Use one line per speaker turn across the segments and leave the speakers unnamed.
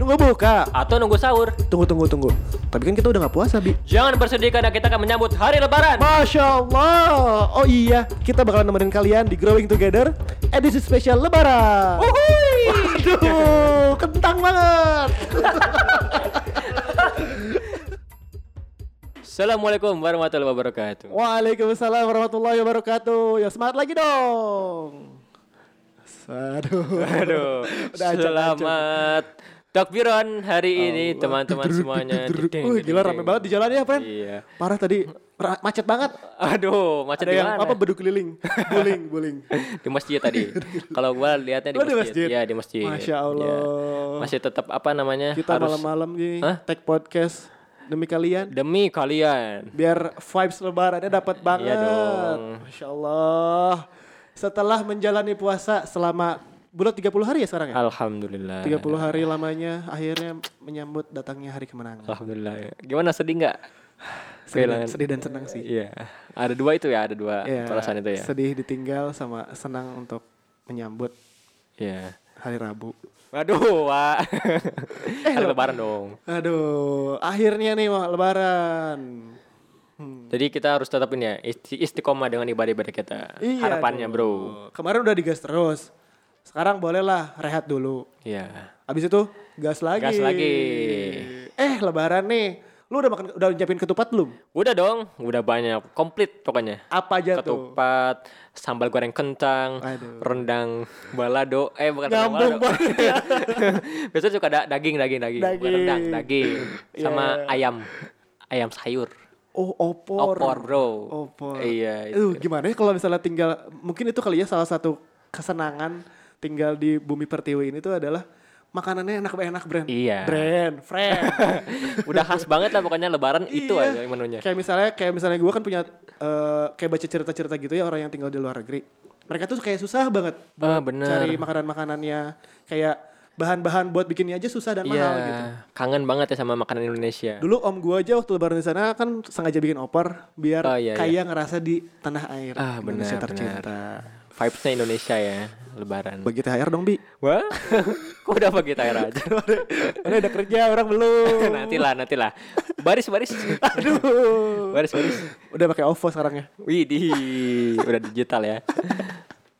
Nunggu buka.
atau nunggu sahur.
Tunggu tunggu tunggu. Tapi kan kita udah nggak puasa bi.
Jangan bersedih karena kita akan menyambut hari lebaran.
Masya Allah. Oh iya, kita bakalan nemenin kalian di Growing Together edisi spesial Lebaran. Aduh, kentang banget.
Assalamualaikum warahmatullahi wabarakatuh.
Waalaikumsalam warahmatullahi wabarakatuh. Ya semangat lagi dong. Aduh.
Aduh,
Udah
selamat takbiran hari ini teman-teman semuanya.
Wih, gila rame banget di jalan ya, Pren.
Iya.
Parah tadi ra- macet banget.
Aduh, macet
Ada
di
yang
mana?
apa beduk keliling, buling, buling.
di masjid tadi. Kalau gua lihatnya di
Oh, di
masjid.
masjid?
Iya, di masjid.
Masya Allah.
Iya. Masih tetap apa namanya?
Kita
harus
malam-malam gini
Hah?
tag podcast demi kalian
demi kalian.
biar vibes lebarannya dapat banget.
Iya dong.
Masya Allah. Setelah menjalani puasa selama bulan 30 hari ya sekarang ya?
Alhamdulillah.
30 hari lamanya akhirnya menyambut datangnya hari kemenangan.
Alhamdulillah. ya. Gimana sedih nggak?
Sedih dan, sedih dan senang sih.
Iya. Ada dua itu ya, ada dua
Iya,
perasaan itu ya.
Sedih ditinggal sama senang untuk menyambut
Iya.
hari Rabu.
Waduh, Wak.
Eh,
Hari lebaran dong.
Aduh, akhirnya nih wah, lebaran. Hmm.
Jadi kita harus tetap ini ya, isti istiqomah dengan ibadah-ibadah kita.
Iya
Harapannya,
dong.
Bro.
Kemarin udah digas terus. Sekarang bolehlah rehat dulu.
Iya.
Habis itu gas lagi.
Gas lagi.
Eh, lebaran nih. Lu udah makan udah nyiapin ketupat belum?
Udah dong, udah banyak, komplit pokoknya.
Apa aja tuh?
Ketupat, sambal goreng kentang,
Aduh.
rendang balado, eh bukan rendang balado.
ya.
Biasanya suka ada daging, daging, daging, Bukan
Daging.
rendang, daging, sama
Iya.
ayam, ayam sayur.
Oh, opor.
Opor, bro.
Opor.
Iya, itu.
gimana ya kalau misalnya tinggal mungkin itu kali ya salah satu kesenangan tinggal di bumi pertiwi ini tuh adalah makanannya enak-enak brand.
Iya.
Brand, friend.
Udah khas banget lah pokoknya lebaran itu
Iya.
aja menunya.
Kayak misalnya kayak misalnya gue kan punya eh, kayak baca cerita-cerita gitu ya orang yang tinggal di luar negeri. Mereka tuh kayak susah banget
Ah, bener.
cari makanan-makanannya. Kayak bahan-bahan buat bikinnya aja susah dan
Iya,
mahal gitu.
kangen banget ya sama makanan Indonesia.
Dulu om gue aja waktu lebaran di sana kan sengaja bikin opor biar
Oh, iya,
kayak ngerasa di tanah air
Ah,
Indonesia
benar,
tercinta.
Vibesnya Indonesia ya, lebaran.
Bagi THR dong bi.
Wah, kok udah bagi tayar aja?
Mana udah kerja orang belum.
nantilah, nantilah. Baris, baris.
Aduh.
Baris, baris.
Udah pakai OVO sekarang ya.
Wih, udah digital ya.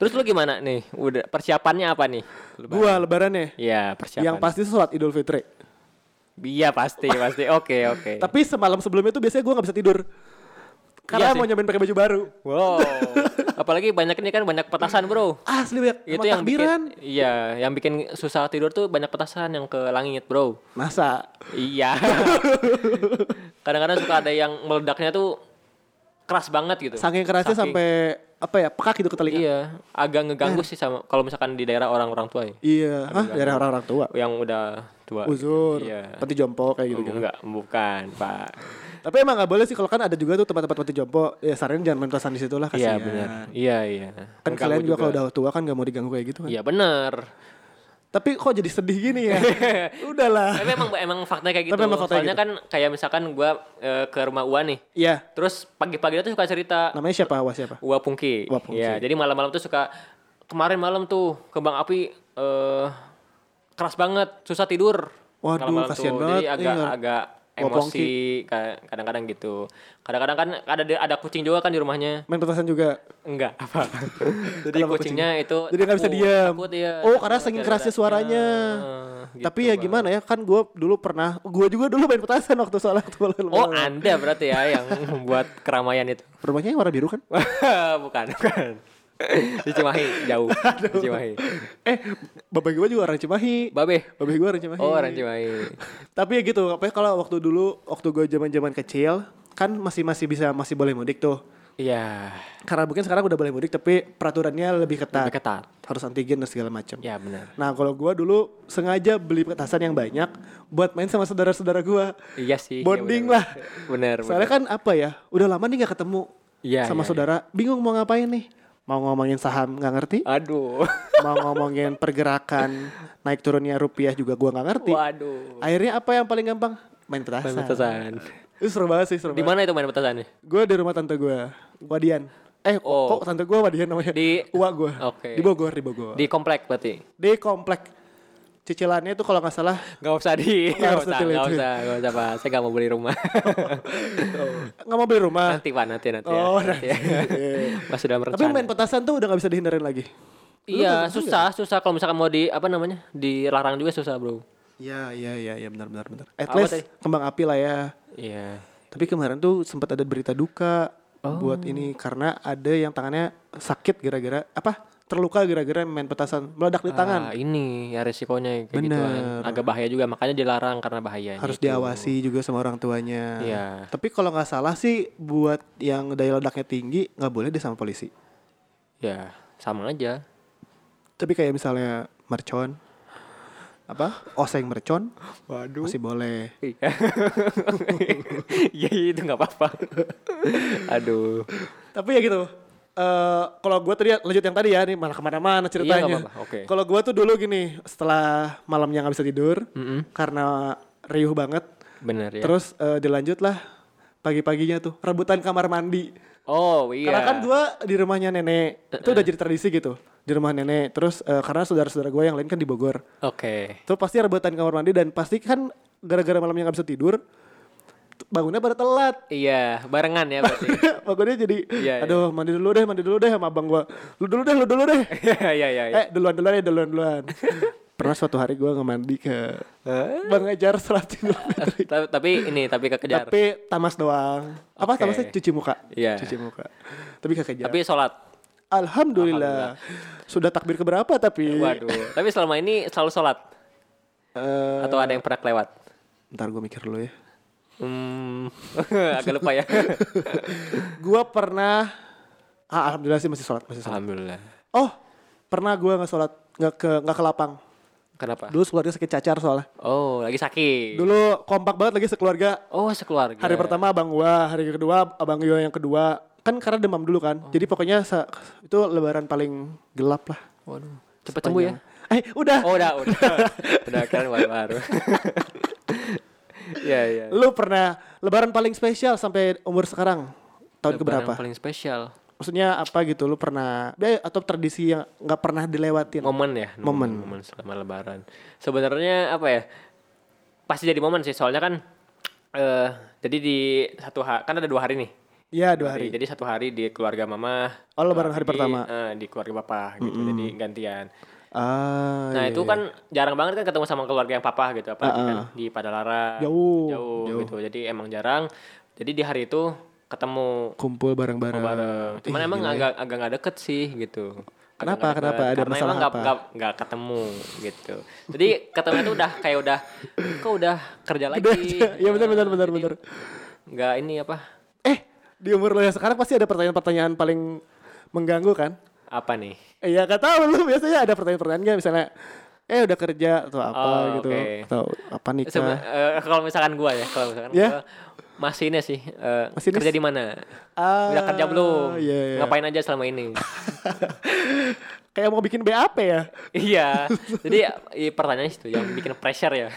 Terus lu gimana nih? Udah persiapannya apa nih? Lebaran?
Gua lebarannya.
Iya, persiapan.
Yang pasti sholat Idul Fitri.
Iya, pasti, pasti. Oke, oke.
Tapi semalam sebelumnya tuh biasanya gue nggak bisa tidur. Karena
Iya
mau nyobain pakai baju baru.
Wow. Apalagi banyak ini kan banyak petasan, Bro.
Asli banyak.
Itu yang
takbiran.
bikin Iya, yang bikin susah tidur tuh banyak petasan yang ke langit, Bro.
Masa?
Iya. Kadang-kadang suka ada yang meledaknya tuh keras banget gitu.
Saking kerasnya
Saking-
sampai apa ya pekak gitu ke telinga.
Iya, agak ngeganggu sih sama kalau misalkan di daerah orang-orang tua ya.
Iya. Hah? Dari orang-orang tua.
Yang udah tua.
Uzur.
Iya.
Peti jompo kayak gitu.
Enggak, bukan, Pak.
Tapi emang nggak boleh sih kalau kan ada juga tuh tempat-tempat peti jompo. Ya saranin jangan main petasan di situ lah
Iya,
kasihan.
benar. Iya, iya.
Kan
Ngeganggu
kalian juga, kalau udah tua kan nggak mau diganggu kayak gitu kan.
Iya, benar.
Tapi kok jadi sedih gini ya? Udahlah.
Tapi emang emang faktanya kayak gitu.
Tapi emang faktanya
Soalnya
gitu.
kan kayak misalkan gua eh, ke rumah Ua nih.
Iya.
Terus pagi-pagi dia tuh suka cerita
Namanya siapa? Awas siapa?
Ua Pungki.
Ua Pungki.
Iya, jadi malam-malam tuh suka kemarin malam tuh kembang api eh keras banget, susah tidur.
Waduh, kasihan banget.
Jadi agak
Iya.
agak
Ua
emosi ka- kadang-kadang gitu. Kadang-kadang kan ada ada kucing juga kan di rumahnya.
Main petasan juga.
Enggak, apa. Jadi
Kenapa
kucingnya itu
Jadi nggak bisa diam.
takut, iya.
Oh, karena saking kerasnya suaranya. Tapi
gitu,
ya
Bang.
gimana ya kan gue dulu pernah gue juga dulu main petasan waktu soal waktu lebaran.
Oh, Anda berarti ya yang membuat keramaian itu.
rumahnya warna biru kan?
bukan, bukan. Di Cimahi, jauh. Di Cimahi.
eh bapak gue juga orang Cimahi.
Babe.
Bapak gue orang Cimahi.
Oh, orang Cimahi.
Tapi ya gitu, apa ya, kalau waktu dulu waktu gue zaman-zaman kecil kan masih masih bisa masih boleh mudik tuh.
Iya,
Karena mungkin sekarang udah boleh mudik tapi peraturannya lebih ketat.
lebih ketat.
Harus antigen dan segala macam.
Ya, benar.
Nah kalau gue dulu sengaja beli petasan yang banyak buat main sama saudara-saudara gue.
Iya sih. iya
Bonding
benar.
lah.
Benar,
Soalnya kan apa ya, udah lama nih gak ketemu
Iya,
sama
iya,
saudara. Bingung mau ngapain nih? Mau ngomongin saham nggak ngerti?
Aduh.
mau ngomongin pergerakan naik turunnya rupiah juga gua nggak ngerti.
Waduh.
Akhirnya apa yang paling gampang? Main petasan.
Main petasan.
Itu seru banget sih, seru
Di
banget.
mana itu main petasannya?
Gue di rumah tante gue, Wadian. Eh,
Oh.
kok tante gue Wadian namanya?
Di-
Uwa gue.
Oke.
Di Bogor, di Bogor.
Di komplek berarti.
Di komplek. Cicilannya itu kalau nggak salah
Gak usah di,
Nggak
gak usah, gak
itu.
usah, gak usah pak. Saya gak mau beli rumah.
nggak mau beli rumah.
nanti pak, nanti nanti.
Oh,
ya.
nanti.
ya. Dalam
Tapi main petasan tuh udah nggak bisa dihindarin lagi.
Iya, susah, susah. Kalau misalkan mau di apa namanya, dilarang juga susah bro.
Iya iya iya iya benar benar benar. At
Apa
least
tadi?
kembang api lah ya.
Iya.
Tapi kemarin tuh sempat ada berita duka
Oh.
buat ini karena ada yang tangannya sakit gara-gara apa? Terluka gara-gara main petasan meledak di tangan.
Ah, ini ya resikonya kayak
Bener.
gituan. Agak bahaya juga, makanya dilarang karena bahaya.
Harus diawasi juga sama orang tuanya.
Iya.
Tapi kalau nggak salah sih buat yang daya ledaknya tinggi nggak boleh deh sama polisi.
Ya, sama aja.
Tapi kayak misalnya mercon apa? Oseng mercon
Waduh.
masih boleh.
Iya, Iya, itu nggak apa-apa. Aduh.
Tapi ya gitu. Eh kalau gue tadi lanjut yang tadi ya nih malah ke mana-mana ceritanya.
Iya, nggak apa-apa, oke.
Kalau gue tuh dulu gini setelah malamnya nggak bisa tidur
Mm-mm.
karena riuh banget.
Bener ya.
Terus eh, dilanjut lah pagi-paginya tuh rebutan kamar mandi.
Oh iya.
Karena kan gue di rumahnya nenek itu udah jadi tradisi gitu di rumah nenek. Terus eh, karena saudara-saudara gue yang lain kan di Bogor.
Oke.
Tuh pasti rebutan kamar mandi dan pasti kan gara-gara malamnya nggak bisa tidur bangunnya pada telat.
Iya, barengan ya berarti.
bangunnya jadi
Iya, iya.
aduh mandi dulu deh mandi dulu deh sama abang gua lu dulu deh lu dulu deh
Iya iya iya.
eh duluan duluan ya duluan duluan pernah suatu hari gua nggak mandi ke bang ngejar sholat Idul Fitri
tapi ini tapi kekejar.
tapi tamas doang apa
Oke.
tamasnya cuci muka
Iya.
cuci muka tapi kekejar
Tapi sholat.
alhamdulillah. sudah takbir keberapa tapi
Waduh. tapi selama ini selalu sholat
Eh,
atau ada yang pernah kelewat?
ntar gua mikir dulu ya
Hmm, agak lupa ya.
gua pernah ah, alhamdulillah sih masih sholat masih sholat
Alhamdulillah.
oh pernah gua nggak sholat nggak ke nggak ke lapang
Kenapa?
dulu keluarga sakit cacar soalnya
Oh, lagi sakit.
Dulu kompak banget lagi sekeluarga.
Oh, sekeluarga.
Hari pertama abang gua, hari kedua abang gua yang kedua. Kan karena demam dulu kan. Jadi pokoknya itu lebaran paling gelap lah.
Waduh. Cepet sembuh ya.
Eh, udah.
Oh, udah, udah. udah kan baru-baru. Iya, iya.
Lu pernah lebaran paling spesial sampai umur sekarang? Tahun
Lebaran
keberapa?
paling spesial.
Maksudnya apa gitu? Lu pernah eh, atau tradisi yang nggak pernah dilewatin?
Momen ya.
Momen.
Momen selama lebaran. Sebenarnya apa ya? Pasti jadi momen sih. Soalnya kan eh jadi di satu hari kan ada dua hari nih.
Iya, dua hari.
Jadi satu hari di keluarga mama.
Oh, lebaran hari pertama.
eh, di keluarga papa gitu. Jadi gantian.
Ah,
Nah
iya,
itu
iya.
kan jarang banget kan ketemu sama keluarga yang papa gitu apa
Ah,
kan
ah.
di Padalarang
Jauh,
jauh,
jauh.
gitu jadi emang jarang jadi di hari itu ketemu
kumpul bareng-bareng.
bareng cuman
Ih,
emang
gila ya.
agak agak nggak deket sih gitu
Kenapa?
Agak
Kenapa?
deket.
Ada
Karena
masalah
emang
apa?
nggak ketemu gitu jadi ketemu itu udah kayak udah kok udah kerja lagi
Iya benar benar benar benar.
nggak ini apa
Eh, di umur lo yang sekarang pasti ada pertanyaan-pertanyaan paling mengganggu kan?
Apa nih?
Iya gak tahu. Lu biasanya ada pertanyaan-pertanyaan nggak? Misalnya eh udah kerja atau apa
Oh,
gitu. atau apa nikah?
Sebe- eh, kalau misalkan gua ya kalau misalkan
Ya.
gua masih ini sih eh,
Masinis?
kerja di mana?
Ah,
udah kerja belum?
iya, iya.
ngapain aja selama ini?
Kayak mau bikin BAP ya?
Iya. Jadi i, pertanyaan itu yang bikin pressure ya.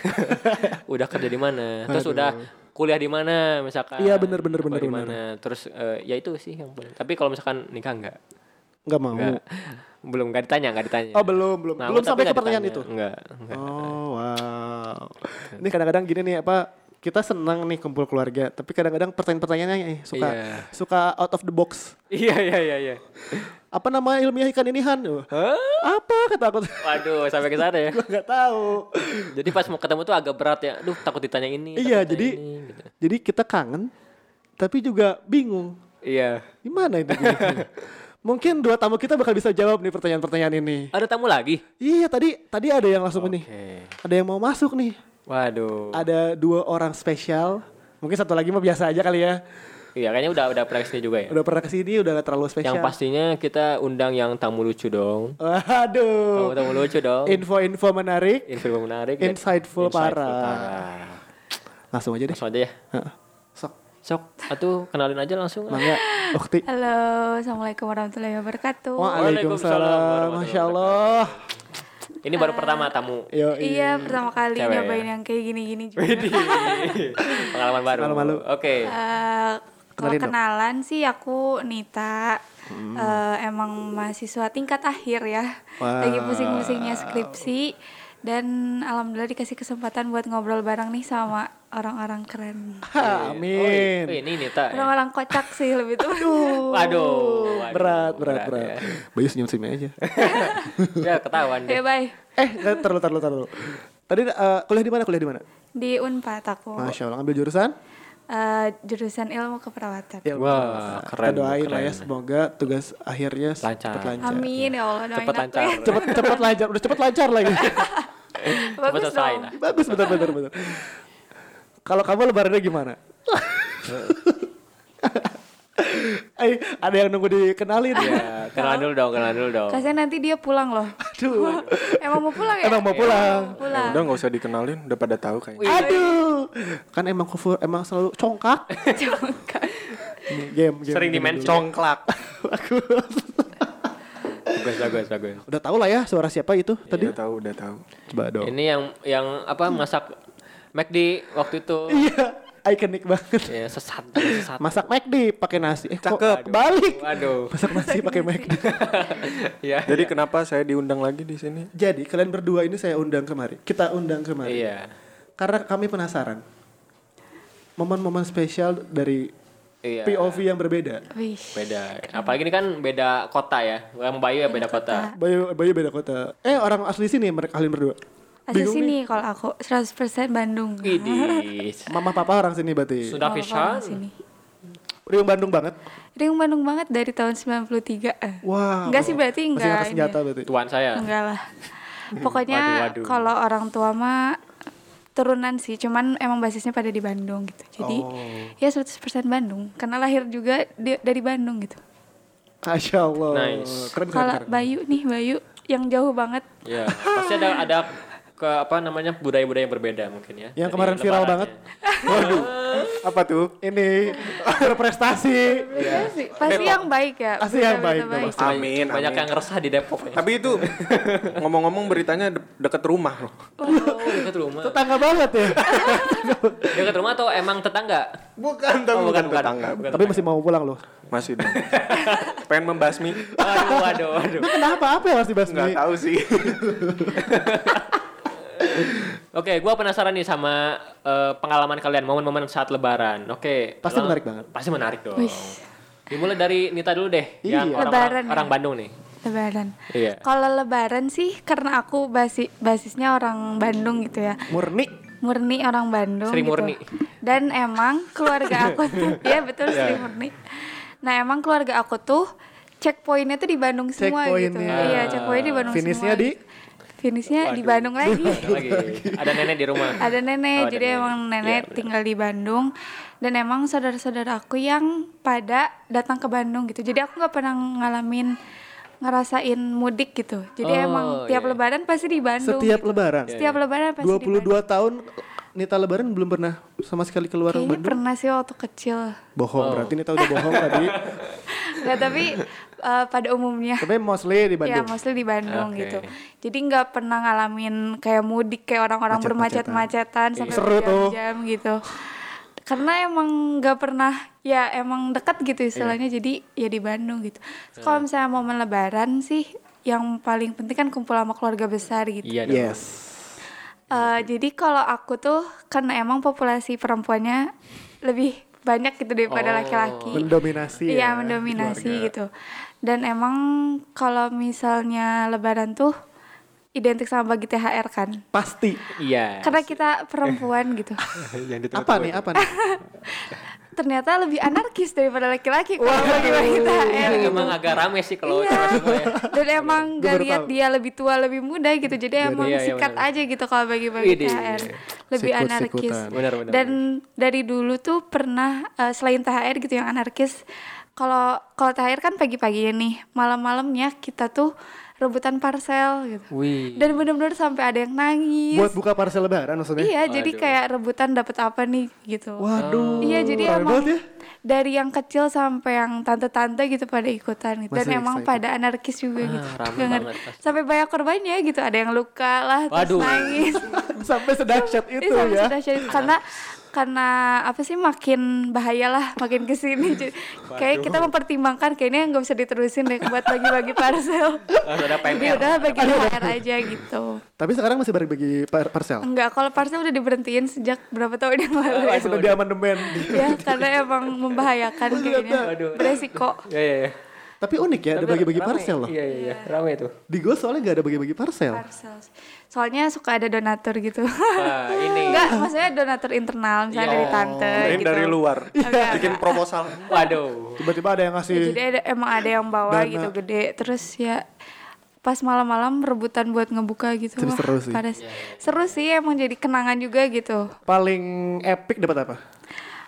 Udah kerja di mana? Terus udah kuliah di mana misalkan?
Iya, bener, bener,
Sekolah
bener,
di
bener.
mana? Terus eh, ya itu sih yang paling tapi kalau misalkan nikah enggak
nggak mau.
Enggak belum enggak ditanya enggak ditanya.
Oh belum belum.
Mau,
belum sampai ke pertanyaan
ditanya.
itu?
Enggak enggak
oh wow. Ini kadang-kadang gini nih apa kita senang nih kumpul keluarga tapi kadang-kadang pertanyaan-pertanyaannya eh, suka
Iya.
suka out of the box.
Iya iya iya iya.
Apa nama ilmiah ikan ini Han? Uh,
Hah?
apa kata aku?
Waduh sampai ke sana ya.
Gua nggak tahu.
Jadi pas mau ketemu tuh agak berat ya. Aduh takut ditanya ini
iya jadi
ini, gitu.
jadi kita kangen tapi juga bingung.
Iya.
Gimana itu? Mungkin dua tamu kita bakal bisa jawab nih pertanyaan-pertanyaan ini.
ada tamu lagi
Iya tadi tadi ada yang langsung nih.
oke
Ada yang mau masuk nih.
waduh
Ada dua orang spesial. Mungkin satu lagi mah biasa aja kali ya.
iya kayaknya udah udah pernah ke sini juga ya
Udah pernah ke sini udah gak terlalu spesial.
Yang pastinya kita undang yang tamu lucu dong.
Waduh.
Tamu tamu lucu dong.
Info-info menarik.
Info menarik. ya.
Insightful parah.
parah.
Langsung aja deh.
Langsung aja ya.
Heeh. Sok.
Atuh kenalin aja langsung.
Mangga. Ukti.
Halo, assalamualaikum warahmatullahi wabarakatuh.
Waalaikumsalam.
warahmatullahi
Masya Allah.
Ini baru pertama tamu.
Yo,
Iya, pertama kali
Cewek
nyobain
ya?
yang kayak gini-gini juga.
Pengalaman baru.
Pengalaman lu.
Oke.
Eh, kalau
dong.
kenalan sih aku Nita. Eh, emang mahasiswa tingkat akhir ya.
Wah.
Lagi pusing-pusingnya skripsi Dan alhamdulillah dikasih kesempatan buat ngobrol bareng nih sama orang-orang keren.
Ha,
Oh,
amin.
ini Nita. ya?
Orang-orang kocak sih lebih tuh.
Waduh, waduh,
Berat, berat, berat.
ya.
Bayu senyum-senyum aja.
Ya ketahuan
Ya
deh.
bye.
eh, taruh, taruh, taruh. Tadi eh, kuliah di mana? Kuliah di mana?
Di Unpad aku
Masya Allah, ambil jurusan?
eh, jurusan ilmu keperawatan.
Ya,
Wah, keren.
kita doain lah ya,
keren.
semoga tugas akhirnya
Lancar.
cepat lancar.
Amin ya Allah doain
Cepet
aku
lancar.
ya.
Cepet, cepet lancar, udah cepet lancar lagi.
Bagus
selesai
dong.
lah.
Bagus, bener, bener, bener. Kalau kamu lebarannya gimana? Eh, ada yang nunggu dikenalin
Ya, kenalan dulu dong, kenalan dulu dong.
Kasian nanti dia pulang loh.
Aduh,
Emang mau pulang ya?
emang mau pulang.
Mau pulang.
Udah nggak usah dikenalin, udah pada tahu kayaknya.
Aduh, kan emang kufur, emang selalu congkak. game, game.
Sering
game
dimention.
dulu.
Congklak.
Aku
Bagus, bagus, bagus.
udah tahu lah ya suara siapa itu tadi.
Udah tahu, udah tahu.
Coba dong.
Ini yang yang apa masak McD waktu itu.
Iya, ikonik banget.
Ya, sesat, sesat.
Masak McD pakai nasi. Eh, kok
Cakep.
balik.
Waduh.
Masak nasi pakai McD.
ya.
Jadi kenapa saya diundang lagi di sini?
Jadi kalian berdua ini saya undang kemari. Kita undang kemari.
Iya.
Karena kami penasaran. Momen-momen spesial dari
Iya.
POV yang berbeda.
Wih.
Beda. Apalagi ini kan beda kota ya. Yang Bayu ya beda kota.
Bayu, Bayu beda kota. Eh orang asli sini mereka kalian berdua.
Asal
Bingung
sini kalau aku 100% Bandung.
Widih.
Mama papa orang sini berarti.
Sudah
sini.
Riung Bandung banget.
Riung Bandung banget dari tahun 93. Eh.
Wah.
Enggak sih berarti
Masih
enggak.
angkat senjata berarti.
Tuan saya.
Enggak lah. Pokoknya kalau orang tua mah turunan sih, cuman emang basisnya pada di Bandung gitu. Jadi
Oh.
ya 100% Bandung karena lahir juga di- dari Bandung gitu.
Masya Allah.
Nice.
Keren keren.
Kalau. Bayu nih, Bayu yang jauh banget.
Ya, pasti ada ada ke apa namanya budaya-budaya yang berbeda mungkin ya.
Yang kemarin viral banget. Waduh. Apa tuh? Ini berprestasi.
Pasti, pasti yang baik ya.
Pasti yang baik,
baik.
Amin,
Banyak
amin.
yang resah di Depok ya.
Tapi itu ngomong-ngomong beritanya de- deket rumah loh.
Oh, dekat rumah.
Tetangga banget ya.
Dekat rumah atau emang tetangga?
Bukan, tapi
Oh,
bukan,
bukan,
tetangga.
bukan.
Tapi masih mau pulang loh.
Masih dong. Pengen membasmi?
Waduh, waduh, waduh.
Itu kenapa? Apa yang harus dibahas
Nggak
nih?
tahu sih.
Oke, gua penasaran nih sama eh, pengalaman kalian momen-momen saat lebaran. Oke.
Pasti
lang-
menarik banget.
Pasti menarik dong.
Wih.
Dimulai dari Nita dulu deh, yang
Iya.
orang,
Lebaran
orang,
ya.
Bandung nih.
Lebaran.
Iya.
Kalau lebaran sih karena aku basi, basisnya orang Bandung gitu ya.
Murni.
Murni orang Bandung
Sri
gitu.
Murni.
Dan emang keluarga aku tuh ya betul Sri Murni. Nah, emang keluarga aku tuh checkpointnya tuh di Bandung semua gitu.
Checkpointnya.
Iya, checkpointnya di Bandung
Finishnya
semua.
di?
gitu. Finishnya di
Waduh.
Bandung lagi.
Ada lagi. Ada nenek di rumah.
ada nenek
Oh, ada
jadi
nenek.
emang
Iya,
nenek
benar.
tinggal di Bandung dan emang saudara-saudara aku yang pada datang ke Bandung gitu jadi aku nggak pernah ngalamin ngerasain mudik gitu jadi
Oh,
emang tiap
iya.
lebaran pasti di Bandung
Setiap
gitu.
lebaran.
setiap lebaran pasti di Bandung
22 tahun Nita lebaran belum pernah sama sekali keluar
kayaknya
Bandung.
pernah sih waktu kecil
Bohong,
Oh.
berarti Nita udah bohong tadi.
nggak tapi eh, pada umumnya
Tapi mostly di
Ya,
Bandung.
mostly di Bandung
Oke.
gitu. Jadi nggak pernah ngalamin kayak mudik kayak orang-orang
Macet-macetan.
bermacet-macetan sampai
Seru tuh.
berjam-jam gitu. Karena emang nggak pernah ya emang dekat gitu istilahnya
Iya.
jadi ya di Bandung gitu. Terus Kalau misalnya momen lebaran sih yang paling penting kan kumpul sama keluarga besar gitu.
Iya dong.
Yes.
Eh, jadi kalau aku tuh karena emang populasi perempuannya lebih banyak gitu daripada
Oh.
laki-laki.
Mendominasi
Iya,
ya.
mendominasi
keluarga.
gitu. Dan emang kalau misalnya lebaran tuh identik sama bagi THR kan.
Pasti.
Iya.
Karena kita perempuan gitu.
Yang
Apa nih? Apa nih?
Ternyata lebih anarkis daripada laki-laki kalau bagi-bagi THR gitu.
Emang agak rame sih kalau
Iya.
semua ya.
Dan emang gak lihat
tahu.
dia lebih tua lebih muda gitu. Jadi emang
iya, iya,
sikat
benar.
aja gitu kalau bagi-bagi
Widih.
THR. Lebih
Sikut-sikutan.
anarkis.
Benar, benar,
Dan dari dulu tuh pernah eh, selain THR gitu yang anarkis kalau kalau THR kan pagi-paginya nih, malam-malamnya kita tuh rebutan parcel gitu.
Wih.
Dan bener-bener sampai ada yang nangis.
Buat buka parcel lebaran maksudnya?
Iya, jadi
Waduh.
kayak rebutan dapat apa nih gitu.
Waduh.
Iya, jadi
rame
emang
ya.
dari yang kecil sampai yang tante-tante gitu pada ikutan gitu. Dan
Masih
emang
excited.
pada anarkis juga gitu.
Ah,
ngerti.
banget.
Sampai banyak korbannya gitu. Ada yang luka lah, terus
Waduh.
nangis.
Sampai sedahsyat itu
Iya, sampai
ya.
sudah jadi- karena karena apa sih makin bahaya lah makin ke sini kayak kita mempertimbangkan kayaknya nggak usah diterusin deh buat bagi-bagi parcel.
Ada
jadi udah bagi THR aja gitu.
Tapi sekarang masih bagi-bagi par- parcel.
enggak kalau parcel udah diberhentiin sejak berapa tahun yang lalu. Ya,
Sudah di amandemen.
ya karena emang membahayakan kayaknya beresiko.
Iya iya iya.
Tapi unik ya, ada
Tapi
bagi-bagi
rame.
parcel loh.
Iya iya iya. Rame tuh.
Di gue soalnya nggak ada bagi-bagi parcel.
parcel soalnya suka ada donatur gitu
Wah, ini.
enggak maksudnya donatur internal misalnya
Iya.
dari tante
Kirain
gitu
dari luar.
Enggak,
Bikin
enggak.
proposal.
Waduh.
Tiba-tiba ada yang ngasih.
jadi ada, emang ada yang bawa
Dana.
gitu gede terus ya pas malam-malam rebutan buat ngebuka gitu
Tapi
Wah,
seru sih.
pada seru sih emang jadi kenangan juga gitu
Paling epic dapat apa?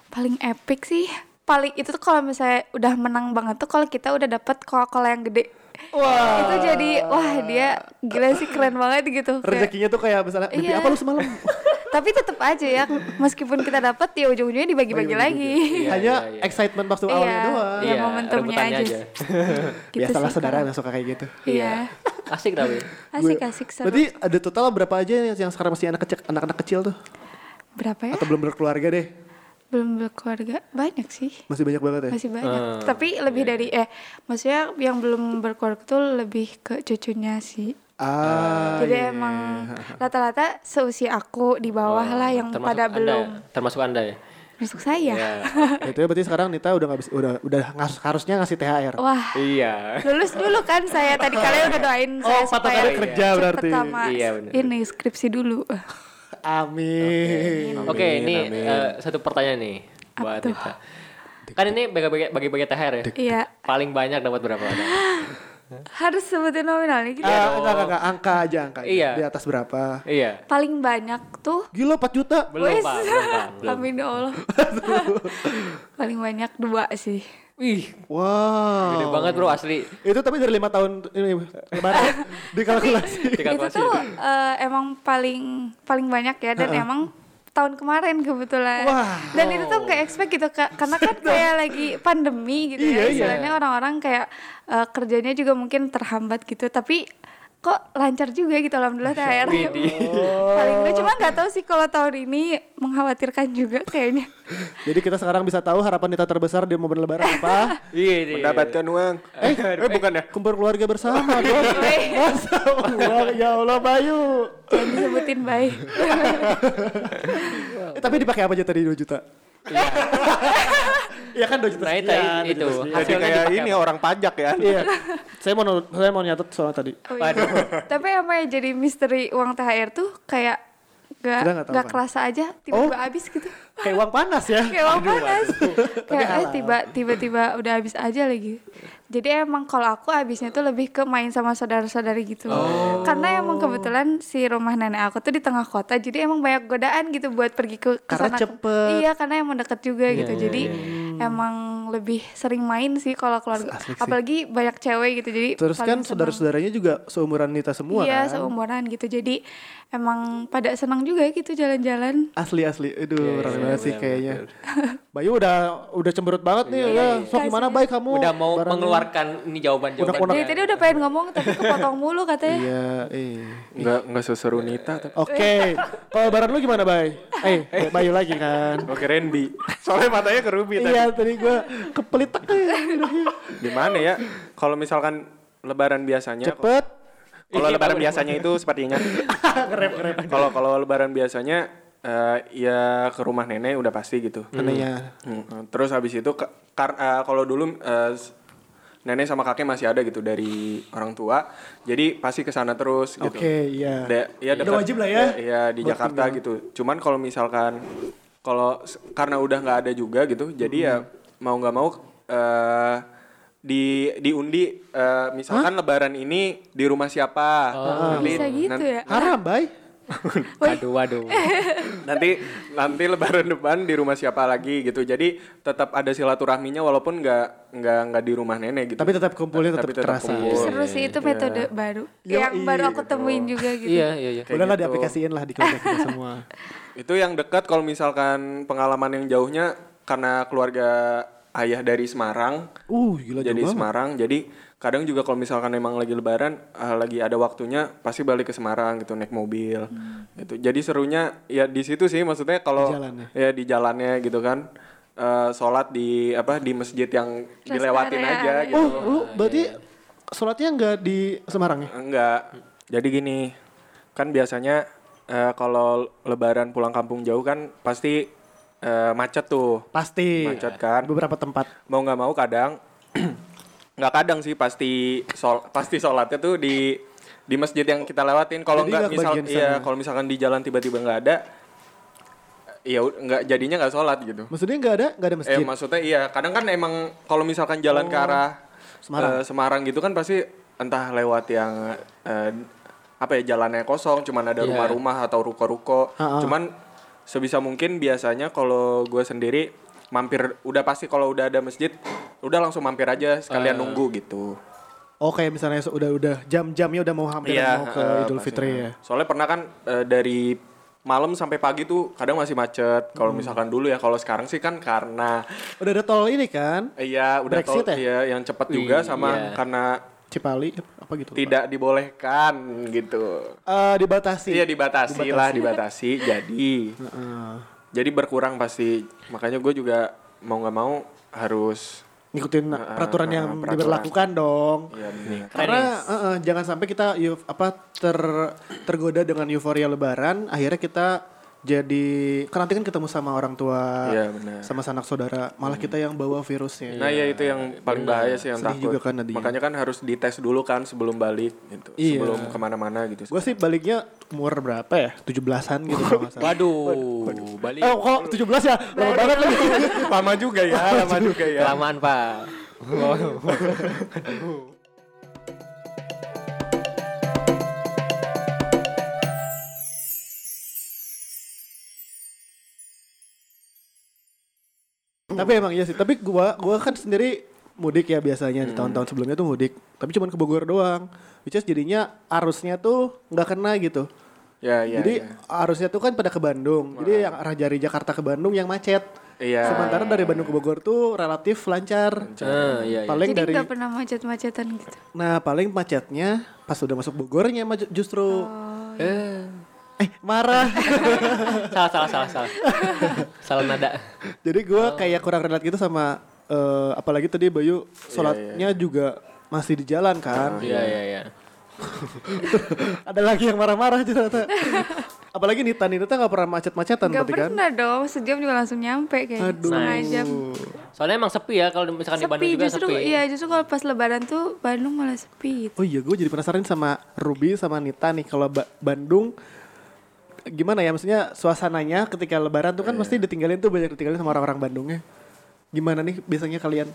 paling epic sih paling itu tuh kalau misalnya udah menang banget tuh kalau kita udah dapet Coca-Cola yang gede
Wah.
itu jadi wah dia gila sih keren banget gitu
Rezekinya tuh kayak misalnya mimpi
Iya.
apa lu semalam?
tapi tetap aja ya meskipun kita dapet ya ujung-ujungnya dibagi-bagi lagi
Iya,
Hanya
iya, iya.
excitement waktu
Iya.
awalnya doang.
Iya, momentumnya
rebutannya
aja. Gitu
Biasalah saudara yang suka kayak gitu.
iya
Asik tapi.
asik asik seru
Berarti ada total berapa aja yang sekarang masih anak kecil, anak-anak kecil tuh?
berapa ya
Atau belum berkeluarga deh?
Belum berkeluarga banyak sih
Masih banyak banget ya?
masih banyak
Hmm,
tapi lebih dari eh maksudnya yang belum berkeluarga tuh lebih ke cucunya sih
Ah,
jadi
iya.
emang rata-rata seusia aku di bawah lah yang
Termasuk
pada
Anda
belum
ya? Termasuk Anda ya?
masuk saya
Iya.
Itu ya berarti sekarang Nita udah nggak bisa, udah udah ngas- harusnya ngasih THR.
wah
Iya.
lulus dulu kan saya tadi kalian udah doain saya
Oh, patah
supaya
kerja berarti.
sama
Iya, bener.
ini skripsi dulu
Amin.
Oke, ini eh, satu pertanyaan nih buat
tuh?
Nita. Kan ini bagi-bagi THR ya?
iya
Paling banyak dapat berapa?
harus sebutin nominalnya gitu
Ah, enggak, enggak, enggak, angka aja angka. aja.
Iya.
Di atas berapa?
iya.
paling banyak tuh
Gila 4 juta.
Belum,
Wes.
Pak. Belum, Pak. Belum.
Amin ya Allah. Paling banyak dua sih.
Wih,
Wow.
gede banget bro asli.
Itu tapi dari lima tahun ini lebaran dikalkulasi.
itu tuh eh, emang paling paling banyak ya dan emang tahun kemarin kebetulan.
Wah.
Dan itu tuh nggak expect gitu Kak. karena kan kayak lagi pandemi gitu
Iya,
ya.
iya.
Istilahnya orang-orang kayak eh, kerjanya juga mungkin terhambat gitu. Tapi kok lancar juga gitu alhamdulillah THR.
Widih.
paling gue cuma nggak tahu sih kalau tahun ini mengkhawatirkan juga kayaknya.
Jadi kita sekarang bisa tahu harapan Nita terbesar di momen lebaran apa?
Iya, iya.
Mendapatkan uang. Eh, eh bukan ya?
Kumpul keluarga bersama dong. Masa uang ya Allah Bayu.
Jangan disebutin baik.
Eh, tapi dipakai apa aja tadi 2 juta? Iya kan 2 juta
Nah, itu, itu.
2 juta sekian.
Jadi
Hasilnya
kayak
dipakai
ini orang pajak ya.
Iya. saya mau saya mau nyatet soal tadi.
Oh, iya. Tapi apa ya jadi misteri uang THR tuh kayak gak, gak
kan?
kerasa aja tiba-tiba habis gitu.
Kayak uang panas ya.
kayak uang panas. kayak eh tiba tiba-tiba udah habis aja lagi. Jadi emang kalau aku habisnya tuh lebih ke main sama saudara-saudari gitu. Karena emang kebetulan si rumah nenek aku tuh di tengah kota, jadi emang banyak godaan gitu buat pergi ke
Karena
sana.
cepet.
Iya, karena emang deket juga gitu. Jadi emang lebih sering main sih kalau keluarga.
Asik sih.
Apalagi banyak cewek gitu. Jadi
Terus kan saudara-saudaranya juga seumuran Nita semua
Iya,
kan.
seumuran gitu. Jadi emang pada senang juga gitu jalan-jalan.
Asli asli. Aduh,
Iya,
rame
iya,
banget sih
benar,
kayaknya. Bayu udah udah cemberut banget nih ya. Sok gimana baik kamu?
Udah mau
Barangnya.
mengeluarkan ini jawaban-jawaban.
Unek-unek.
Dari tadi udah pengen ngomong tapi kepotong mulu katanya.
Iya, eh.
Enggak enggak seseru Nita tapi.
Oke, kalau lebaran lu gimana, Bay? Eh, Bayu lagi kan.
Oke Renbi. Soalnya matanya kerubi tadi.
Iya, tadi gua kepelit ya.
Di mana ya? Kalau misalkan lebaran biasanya
Cepet.
Kalau lebaran biasanya itu sepertinya. Kalau kalau lebaran biasanya eh, ya ke rumah nenek udah pasti gitu.
Anehnya.
Hmm, Terus habis itu ke- kar- eh, kalau dulu s- nenek sama kakek masih ada gitu dari orang tua. Jadi pasti ke sana terus gitu.
Oke, iya.
Da- ya
Udah
dekat-
wajib lah ya.
Iya di
Buat
Jakarta
tinggal.
gitu. Cuman kalau misalkan kalau karena udah nggak ada juga gitu, jadi ya mau nggak mau eh di diundi eh, misalkan Lebaran ini di rumah siapa. nanti,
Bisa gitu
nanti,
ya.
Haram, Bay.
Waduh, waduh.
nanti nanti Lebaran depan di rumah siapa lagi gitu. Jadi tetap ada silaturahminya walaupun nggak nggak nggak di rumah nenek gitu.
Tapi tetap kumpulnya tetap
Tapi tetap
terasa.
kumpul.
Seru sih itu metode baru.
Yoi,
yang baru aku temuin juga gitu.
Iya, iya, iya.
Udah lah
gitu.
diaplikasiin lah di keluarga kita semua.
Itu yang dekat kalau misalkan pengalaman yang jauhnya karena keluarga ayah dari Semarang.
Uh, gila
jadi
banget.
Semarang. Jadi kadang juga kalau misalkan emang lagi lebaran eh, lagi ada waktunya pasti balik ke Semarang gitu naik mobil gitu. Jadi serunya ya di situ sih maksudnya kalau
Di jalannya.
ya di jalannya gitu kan. eh, sholat di apa di masjid yang dilewatin
area.
aja gitu.
Oh, lu berarti sholatnya nggak di Semarang ya?
Enggak. Jadi gini, kan biasanya eh, kalau lebaran pulang kampung jauh kan pasti eh, macet tuh.
Pasti.
Macet kan.
Beberapa tempat.
Mau nggak mau kadang nggak kadang sih pasti sol pasti sholatnya tuh di di masjid yang kita lewatin. Kalau nggak misal iya kalau misalkan di jalan tiba-tiba nggak ada ya ud- nggak jadinya nggak sholat gitu.
Maksudnya nggak ada, nggak ada
Eh
masjid. Oh,
maksudnya iya, kadang kan emang kalau misalkan jalan ke arah
Semarang.
eh, Semarang gitu kan pasti entah lewat yang eh, apa ya jalannya kosong, cuman ada
Iya.
rumah-rumah atau ruko-ruko. Cuman sebisa mungkin biasanya kalau gue sendiri mampir udah pasti kalau udah ada masjid udah langsung mampir aja sekalian nunggu gitu.
Oh kayak misalnya udah udah jam-jamnya udah mau hampir mau ke
eh,
Idul. Fitri ya.
Soalnya pernah kan eh, dari malam sampai pagi tuh kadang masih macet. Kalau
Hmm.
misalkan dulu ya, kalau sekarang sih kan karena
Udah ada tol ini kan?
Iya, udah
Brexit
tau
ya?
iya, yang cepat juga sama
iya.
karena
Cipali apa gitu. lupa.
tidak dibolehkan gitu.
Eh, dibatasi.
Iya dibatasi, lah, dibatasi. jadi
Heeh.
jadi berkurang pasti. Makanya gue juga mau nggak mau harus
ngikutin
Heeh,
peraturan
heeh,
yang
peraturan.
diberlakukan dong.
ya bener.
Karena heeh, jangan sampai kita apa ter tergoda dengan euforia lebaran, akhirnya kita jadi kan nanti kan ketemu sama orang tua,
Iya, benar.
sama sanak saudara, malah kita yang bawa virusnya.
Nah ya itu yang paling bahaya sih yang
Sedih
takut.
juga kan nantinya.
Makanya kan harus dites dulu kan sebelum balik gitu.
Iya.
Sebelum ke mana-mana gitu.
Gue sih baliknya umur berapa ya? 17-an gitu kalau nggak salah.
Waduh, balik.
Eh kok 17 ya? Lama banget lagi.
lama juga ya, lama juga ya.
Kelamaan, Pak.
Tapi emang iya sih. Tapi gua gua kan sendiri mudik ya biasanya di tahun-tahun sebelumnya tuh mudik. Tapi cuma ke Bogor doang. Which is jadinya arusnya tuh nggak kena gitu.
Ya, ya,
Jadi
ya.
arusnya tuh kan pada ke Bandung. Jadi yang arah dari Jakarta ke Bandung yang macet.
Iya.
Sementara dari Bandung ke Bogor tuh relatif lancar.
Ah, iya, iya.
Paling
Jadi
dari
nggak pernah macet-macetan gitu.
Nah, paling macetnya pas udah masuk Bogornya justru
Eh,
eh marah.
salah, salah, salah, salah. salah nada.
Jadi gua kayak kurang relate gitu sama eh, apalagi tadi Bayu sholatnya juga masih di jalan kan.
Iya, iya, iya.
Ada lagi yang marah-marah ternyata. apalagi Nita Nita nggak pernah macet-macetan
Nggak
berarti kan?
pernah dong, sejam juga langsung nyampe kayak
Aduh.
setengah jam.
Soalnya emang sepi ya kalau misalkan di Bandung
Sepi
juga
justru,
sepi.
iya justru kalau pas lebaran tuh Bandung malah sepi gitu.
Oh iya, gue jadi penasaran sama Ruby sama Nita nih kalau Ba- Bandung gimana ya maksudnya suasananya ketika lebaran tuh kan pasti ditinggalin tuh banyak ditinggalin sama orang-orang Bandungnya. Gimana nih biasanya kalian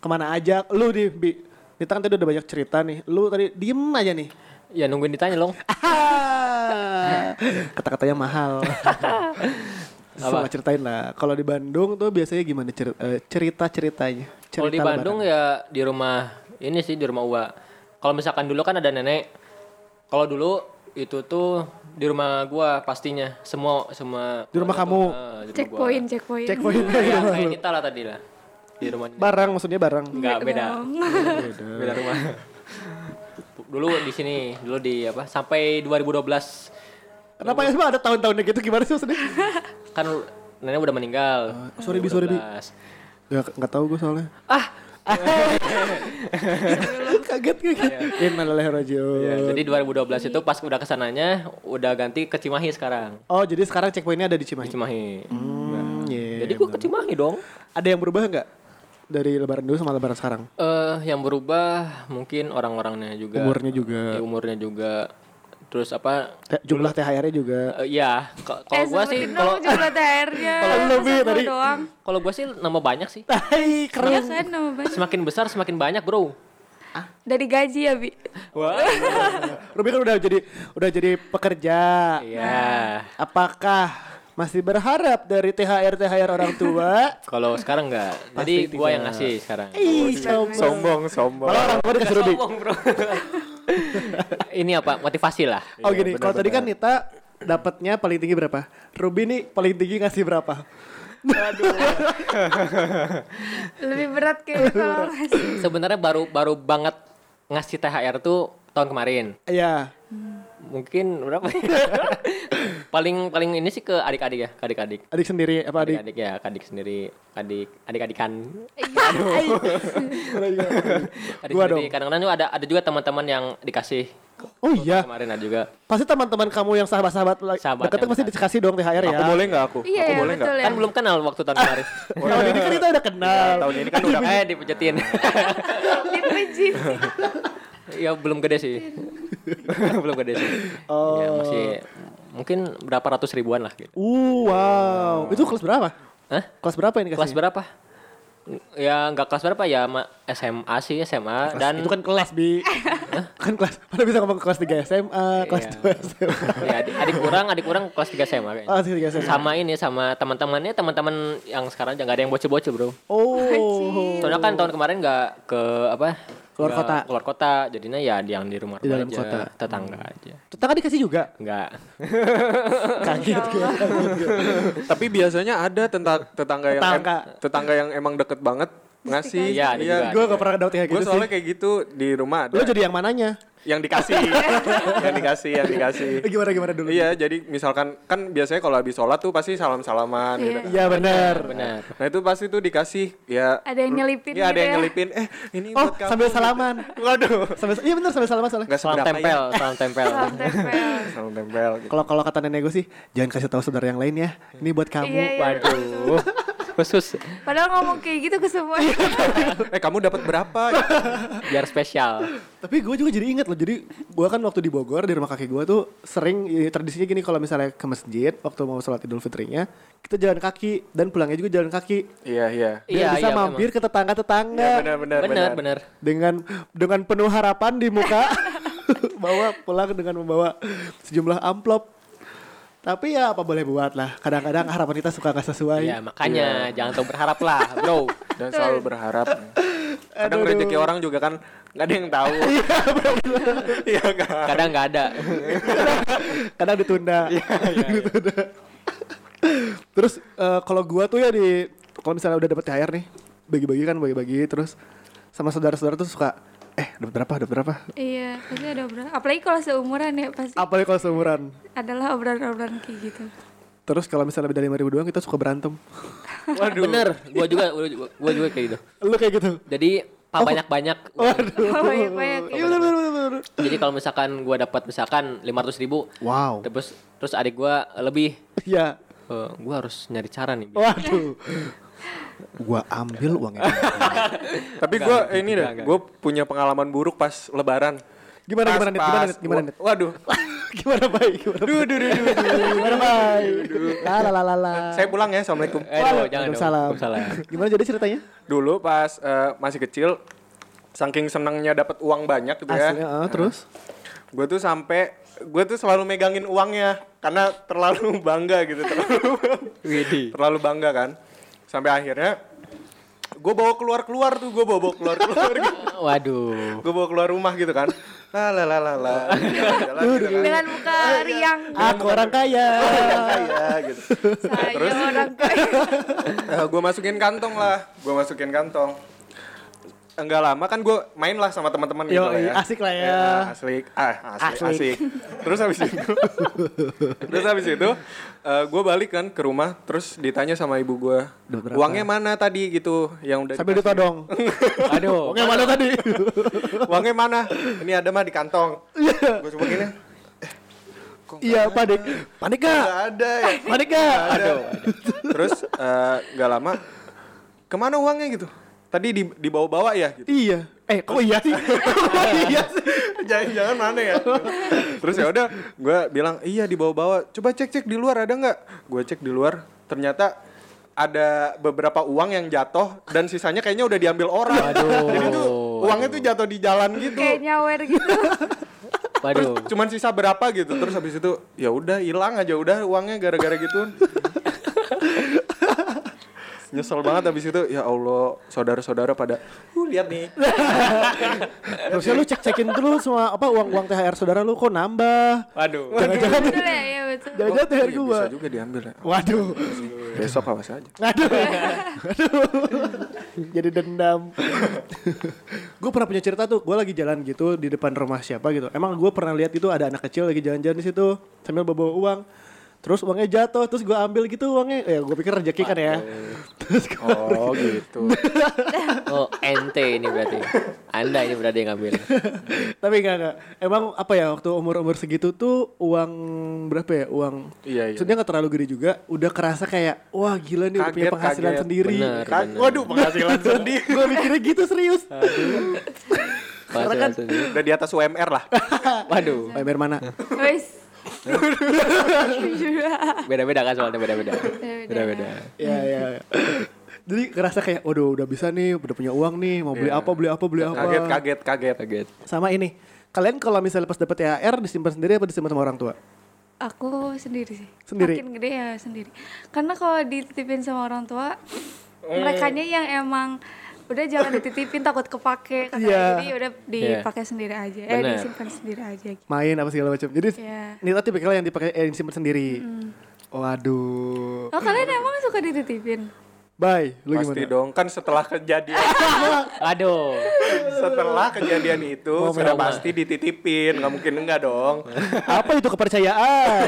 ke mana aja? Lu di Bi, Nita kan tadi udah banyak cerita nih. Lu tadi diem aja nih.
Ya nungguin ditanya loh.
Kata-katanya mahal. Sama ceritain lah. Kalau di Bandung tuh biasanya gimana eh, cerita-ceritanya?
Kalau di
Cerita
Bandung ya di rumah ini sih di rumah Uwa. Kalau misalkan dulu kan ada nenek. Kalau dulu itu tuh di rumah gua pastinya semua semua
Di rumah kamu?
di rumah
Checkpoint, checkpoint.
Checkpoint
Ya, kayak Nita lah tadi lah di rumah
barang maksudnya barang.
Enggak beda. beda rumah. dulu di sini, dulu di apa? Sampai 2012
Kenapa ya ada tahun-tahunnya gitu gimana sih maksudnya?
kan nenek udah meninggal.
sorry, Bi, sorry, Bi.
2012.
Gak, nggak tahu gue soalnya.
Ah,
kaget kaget. Innalillahi
ya, jadi 2012 itu pas udah ke sananya udah ganti ke Cimahi sekarang.
Oh jadi sekarang checkpointnya ada di Cimahi.
Di Cimahi.
Hmm, iya,
Jadi gua ke Cimahi dong.
Ada yang berubah nggak dari Lebaran dulu sama Lebaran sekarang?
Eh, yang berubah mungkin orang-orangnya juga.
Umurnya juga.
Ya, umurnya juga. Terus apa?
Te- jumlah THR-nya juga.
eh, Iya, K-
Eh,
kalau gua sih kalau
jumlah THR-nya.
Kalau
Satu
tadi-
kalau gua sih nambah banyak sih.
Hai
Iya
keren.
kan nama banyak.
Semakin besar semakin banyak, Bro.
Dari gaji ya, Bi.
Wah.
Ruby kan udah jadi udah jadi pekerja.
Iya.
Apakah masih berharap dari THR THR orang tua?
Kalau sekarang enggak. Jadi gua yang ngasih sekarang.
Ih, sombong.
Sombong, sombong.
Malah orang tua dikasih Ruby.
Sombong, Bro. Ini apa? Motivasi lah.
Oh
Iya,
gini,
benar,
kalau tadi kan. Nita dapatnya paling tinggi berapa? Ruby nih paling tinggi ngasih berapa?
Lebih berat kayak kalau ngasih.
Sebenarnya baru baru banget ngasih THR tuh tahun kemarin.
Iya.
Mungkin berapa ya? paling paling ini sih ke adik-adik ya, ke adik-adik.
Adik sendiri apa adik?
Adik-adik ya, ke adik sendiri, adik adik-adikan.
Iya.
Adik
Gua
sendiri. Kadang-kadang tuh ada ada juga teman-teman yang dikasih.
Oh iya.
Kemarin ada juga.
Pasti teman-teman kamu yang sahabat-sahabat
Sahabat
deket pasti dikasih dong THR ya.
Aku boleh nggak aku?
Iya,
aku
iya,
boleh nggak?
ya.
Kan belum kenal waktu tahun kemarin.
Tahun ini kan kita udah kenal.
Tahun ini kan udah
eh dipejetin.
Dipijit.
ya belum gede sih. belum gede sih.
Oh.
Ya masih mungkin berapa ratus ribuan lah gitu.
Uh, wow. Itu kelas berapa?
Hah?
Kelas berapa ini
Kelas berapa? Ya nggak kelas berapa ya ma- SMA sih SMA dan
itu kan kelas bi kan kelas mana bisa ngomong ke kelas 3 SMA kelas
Iya.
2 SMA
ya, adik, adik kurang adik kurang kelas 3 SMA kayaknya.
oh kelas 3 SMA
Sama ini sama teman-temannya teman-teman yang sekarang jangan ada yang bocil-bocil bro.
oh
Soalnya kan tahun kemarin nggak ke apa?
Keluar
nggak
kota.
Keluar kota, jadinya ya yang di rumah,
Di dalam
aja,
kota.
tetangga aja.
tetangga dikasih juga
Enggak.
kaget gue
Tapi biasanya ada tenta- tetangga yang
Tetangga.
em- tetangga yang emang deket banget ngasih.
Iya, juga.
gue gak pernah dapet kayak
Gue
gitu
soalnya
sih
kayak gitu di rumah ada.
lu jadi yang mananya
yang dikasih, yang dikasih, yang dikasih.
Gimana gimana dulu
Iya, jadi misalkan kan biasanya kalau habis sholat tuh pasti salam-salaman gitu. kan.
iya benar
Benar.
Nah itu pasti tuh dikasih ya.
Ada yang nyelipin
Iya ada
gitu
yang
ya.
nyelipin. Eh ini
oh
buat kamu.
sambil salaman
Waduh.
sambil iya benar sambil salaman soalnya
Gak
Salam tempel,
ya.
salam tempel.
Salam tempel.
Salam tempel. Gitu.
kalau kalau kata nenek gue sih jangan kasih tahu saudara yang lain ya ini buat kamu
Iya, iya.
Waduh. Khusus
Padahal ngomong kayak gitu ke semua.
Eh kamu dapat berapa?
biar spesial.
Tapi gue juga jadi inget loh. Jadi gue kan waktu di Bogor di rumah kakek gue tuh sering ya, tradisinya gini kalau misalnya ke masjid waktu mau sholat idul fitrinya kita jalan kaki dan pulangnya juga jalan kaki.
iya iya.
Biar
Iya,
bisa
iya,
mampir ke tetangga-tetangga
Iya benar benar
Benar, benar.
dengan dengan penuh harapan di muka bawa pulang dengan membawa sejumlah amplop. Tapi ya apa boleh buat lah. Kadang-kadang harapan kita suka nggak sesuai.
Ya makanya jangan terlalu berharap lah, bro.
Dan selalu berharap. Kadang
Aduh,
rezeki
aduh.
orang juga kan nggak ada yang tahu. Iya kan.
Kadang nggak ada.
kadang ditunda. ditunda. terus eh, kalau gua tuh ya di kalau misalnya udah dapat THR nih, bagi-bagi kan bagi-bagi terus sama saudara-saudara tuh suka eh dapat berapa dapat berapa
iya, pasti ada obrolan. Apalagi kalau seumuran ya pasti
apalagi kalau seumuran
adalah obrolan-obrolan kayak gitu.
terus kalau misalnya beda lima ribu doang kita suka berantem
Waduh.
Bener, gua juga gua juga kayak gitu.
lu kayak gitu
Jadi pak banyak-banyak.
waduh
Oh, banyak-banyak.
iya bener bener bener, bener
Jadi kalau misalkan gua dapat misalkan 500 ribu,
wow
terus terus adik gua lebih,
iya
eh, gua harus nyari cara nih.
waduh gua ambil uangnya
Tapi gue
Enggak,
ini
enggak,
deh,
enggak.
gue punya pengalaman buruk pas Lebaran.
gimana
Pas-
gimana nih gimana
pas-
nih gimana nih
Waduh.
gimana baik gimana duh duh duh gimana baik la la la la la
Saya pulang ya, assalamualaikum.
Eh, aduh, jangan dong.
Waalaikumsalam.
Waalaikumsalam.
Gimana jadi ceritanya?
Dulu pas eh, masih kecil, saking senangnya dapat uang banyak gitu ya.
Aslinya, ah, terus?
Gue tuh sampai gue tuh selalu megangin uangnya karena terlalu bangga gitu, terlalu
Widih.
terlalu bangga kan. Sampai akhirnya gue bawa keluar keluar tuh, gue bawa bawa keluar keluar gitu.
Waduh.
gue bawa keluar rumah gitu kan. La la la la la. Jalan gitu kan.
Dengan muka riang.
Aku orang kaya.
Kaya gitu.
Saya orang kaya.
gue masukin kantong lah, gue masukin kantong. Enggak lama kan gue main lah sama teman-teman gitu lah ya.
asik lah ya.
asik, ah, asik,
Asik.
asik. Terus habis itu, terus habis itu, gue balik kan ke rumah, terus ditanya sama ibu gue, uangnya mana tadi gitu, yang udah
Sambil
dikasih?"
ditodong.
Aduh.
Oke, mana tadi?
uangnya mana? Ini ada mah di kantong. Gue coba gini,
Iya, panik. Panik gak?
nggak ada ya.
Panik gak?
Aduh. Terus eh, nggak lama, ke mana uangnya gitu? Tadi di dibawa-bawa ya? Gitu.
Iya. Eh, kok iya sih? Kok iya sih?
jangan-jangan mana ya terus ya udah gue bilang iya dibawa-bawa coba cek-cek di luar ada nggak gue cek di luar ternyata ada beberapa uang yang jatuh dan sisanya kayaknya udah diambil orang
Waduh.
jadi tuh uangnya tuh jatuh di jalan gitu
Kayak nyawer gitu.
Waduh.
cuman sisa berapa gitu terus habis itu ya udah hilang aja udah uangnya gara-gara gitu Nyesel banget abis itu ya Allah saudara-saudara pada uh lihat nih.
Terusnya lu cek-cekin dulu semua apa uang-uang THR saudara lu kok nambah.
Waduh.
Jangan-jangan
ya iya
jangan-jangan THR
Iya,
gua.
bisa juga diambil ya.
Waduh.
Besok awas aja.
Aduh. Aduh. Jadi dendam. gue pernah punya cerita tuh, gue lagi jalan gitu di depan rumah siapa gitu. Emang gue pernah lihat itu ada anak kecil lagi jalan-jalan di situ sambil bawa uang. Terus uangnya jatuh, terus gue ambil gitu uangnya. Ya gue pikir rezeki kan ya. Terus gua
Oh gitu.
Oh, ente ini berarti. Anda ini berarti yang ngambil.
Tapi enggak enggak. Emang apa ya waktu umur-umur segitu tuh uang berapa ya? Uang
Iya, iya.
Maksudnya nggak terlalu gede juga, udah kerasa kayak wah gila nih udah punya
Kaget,
penghasilan
kaget.
sendiri.
Bener,
Kan,
bener.
waduh penghasilan sendiri.
gue mikirnya gitu serius.
Masih
kan-.
Udah di atas UMR lah.
Waduh.
Bayar mana?
wis
Beda-beda kan soalnya beda-beda. Beda-beda.
ya ya. ya. Jadi ngerasa kayak, waduh udah bisa nih, udah punya uang nih, mau beli
Iya.
apa, beli apa, beli apa.
Kaget, kaget, kaget.
Kaget.
Sama ini, kalian kalau misalnya pas dapet THR disimpan sendiri apa disimpan sama orang tua?
aku sendiri sih
Sendiri?
makin gede ya sendiri karena kalau dititipin sama orang tua merekanya yang emang udah jangan dititipin takut kepake katanya.
Iya.
jadi udah dipakai sendiri aja eh
Bener.
disimpan sendiri aja gitu.
Main apa segala macam. Jadi
Iya.
Nita tipikal yang dipakai eh, disimpan sendiri. Waduh.
oh kalian emang suka dititipin
Bye, lu
Pasti
gimana?
dong kan setelah kejadian
Aduh.
setelah kejadian itu
Mau
sudah pasti dititipin nggak mungkin enggak dong
Apa itu kepercayaan?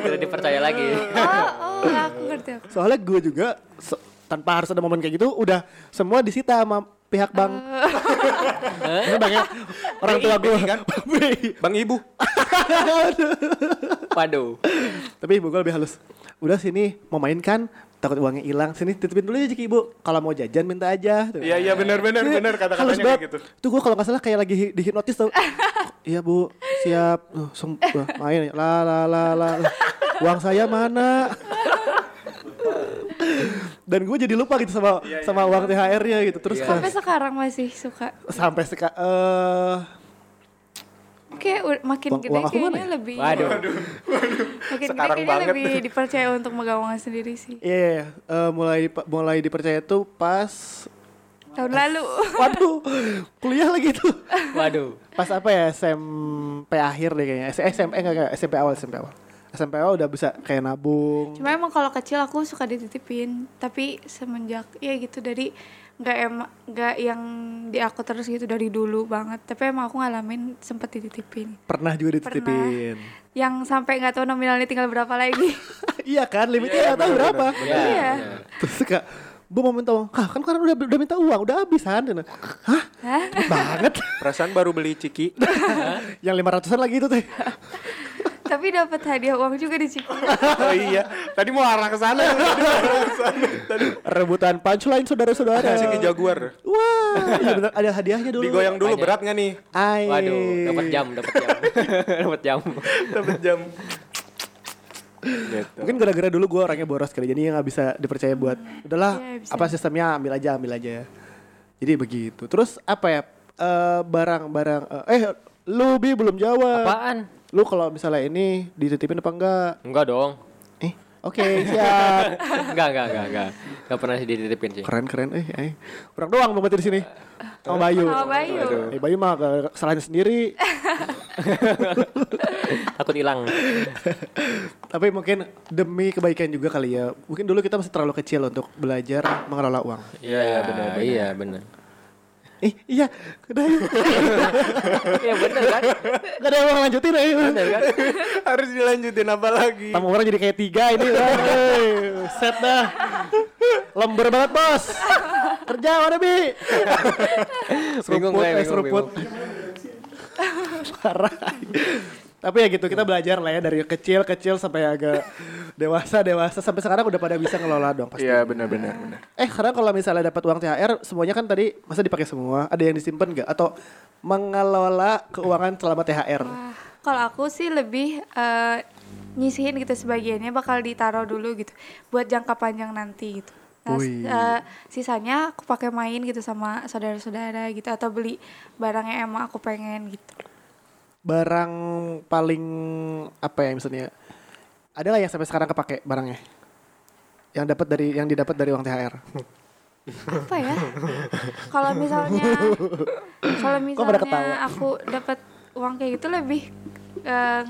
Tidak dipercaya lagi.
oh oh aku ngerti aku
Soalnya gue juga tanpa harus ada momen kayak gitu udah semua disita sama pihak bank. Ini banknya orang tua gue kan.
bang ibu
Waduh.
Tapi ibu gue lebih halus. Udah sini mau main kan? Takut uangnya hilang. Sini titipin dulu aja ke ibu. Kalau mau jajan minta aja. Tuh.
iya iya benar benar
Ini
benar kata katanya kayak gitu
Tuh gue kalau nggak salah kayak lagi hi- dihipnotis tau. iya bu, siap. Uh, main. La la la. la. Uang saya mana? Dan gue jadi lupa gitu sama sama uang THR-nya gitu. Terus
sampai sekarang masih suka
sampai seka eh
kayak u- makin
Uang-
gede
uang
kayaknya
ya?
lebih
Waduh.
makin
Sekarang
gede kayaknya
banget.
lebih dipercaya untuk megang uang sendiri sih
Iya, eh, mulai dipa- mulai dipercaya tuh pas
tahun lalu
waduh, kuliah lagi tuh.
Waduh.
Pas apa ya SMP akhir deh kayaknya. SMP enggak enggak SMP awal SMP awal. SMP awal udah bisa kayak nabung.
Cuma emang kalau kecil aku suka dititipin, tapi semenjak ya gitu dari nggak emang nggak yang di aku terus gitu dari dulu banget. Tapi emang aku ngalamin sempet dititipin.
Pernah juga dititipin.
Yang sampai nggak tahu nominalnya tinggal berapa lagi.
iya kan, limitnya nggak tahu berapa.
Iya.
Iya.
Terus kak, bu mau minta uang, Hah, kan kan udah udah minta uang, udah habis kan? Hah?
Hah?
Banget.
perasaan baru beli ciki
Yang lima ratusan lagi itu teh.
tapi dapat hadiah uang juga di Ciki.
oh iya tadi mau arah ke sana tadi
Rebutan punchline saudara-saudara.
ciki jaguar
Wah, iya benar ada hadiahnya dulu.
digoyang dulu
Banyak.
berat nggak nih
Ay.
Waduh, dapat jam, dapat jam. dapat jam.
dapat jam gitu
Mungkin gara-gara dulu gue orangnya boros kali, jadi nggak bisa dipercaya buat udahlah
bisa.
apa sistemnya ambil aja ambil aja. Jadi begitu. Terus apa ya eh, barang-barang eh, eh lu bi belum jawab.
Apaan?
Lu kalau misalnya ini dititipin apa enggak?
Enggak dong.
Eh, oke siap.
Enggak, enggak, enggak, enggak. Enggak pernah sih dititipin sih.
keren keren eh, eh. Kurang doang belum di sini. Sama Bayu.
Sama Bayu.
Eh Bayu mah ke- kesalahan sendiri.
Takut hilang.
Tapi mungkin demi kebaikan juga kali ya. Mungkin dulu kita masih terlalu kecil untuk belajar mengelola uang.
Iya, benar. Iya, benar.
Eh, iya, udah yuk.
Iya, benar kan?
Gak ada yang mau lanjutin ayo.
Benar kan?
harus dilanjutin apa lagi
Tamu orang jadi kayak tiga ini. Wey, set dah. Lember banget bos. Kerja mana bi?
Bingung
Seruput,
gue,
eh,
bingung,
seruput. Parah. Tapi ya gitu kita belajar lah ya dari kecil-kecil sampai agak dewasa dewasa sampai sekarang udah pada bisa ngelola dong pasti.
iya benar benar benar
Eh karena kalau misalnya dapat uang THR semuanya kan tadi masa dipakai semua ada yang disimpan nggak atau mengelola keuangan selama THR?
Wah, kalau aku sih lebih eh, nyisihin gitu sebagiannya bakal ditaruh dulu gitu buat jangka panjang nanti gitu. Nah, eh, sisanya aku pakai main gitu sama saudara-saudara gitu atau beli barang yang emang aku pengen gitu.
Barang paling apa ya misalnya? Ada lah yang sampai sekarang kepake barangnya? Yang dapat dari yang didapat dari uang THR.
apa ya kalau misalnya kalau misalnya aku dapat uang kayak gitu lebih eh,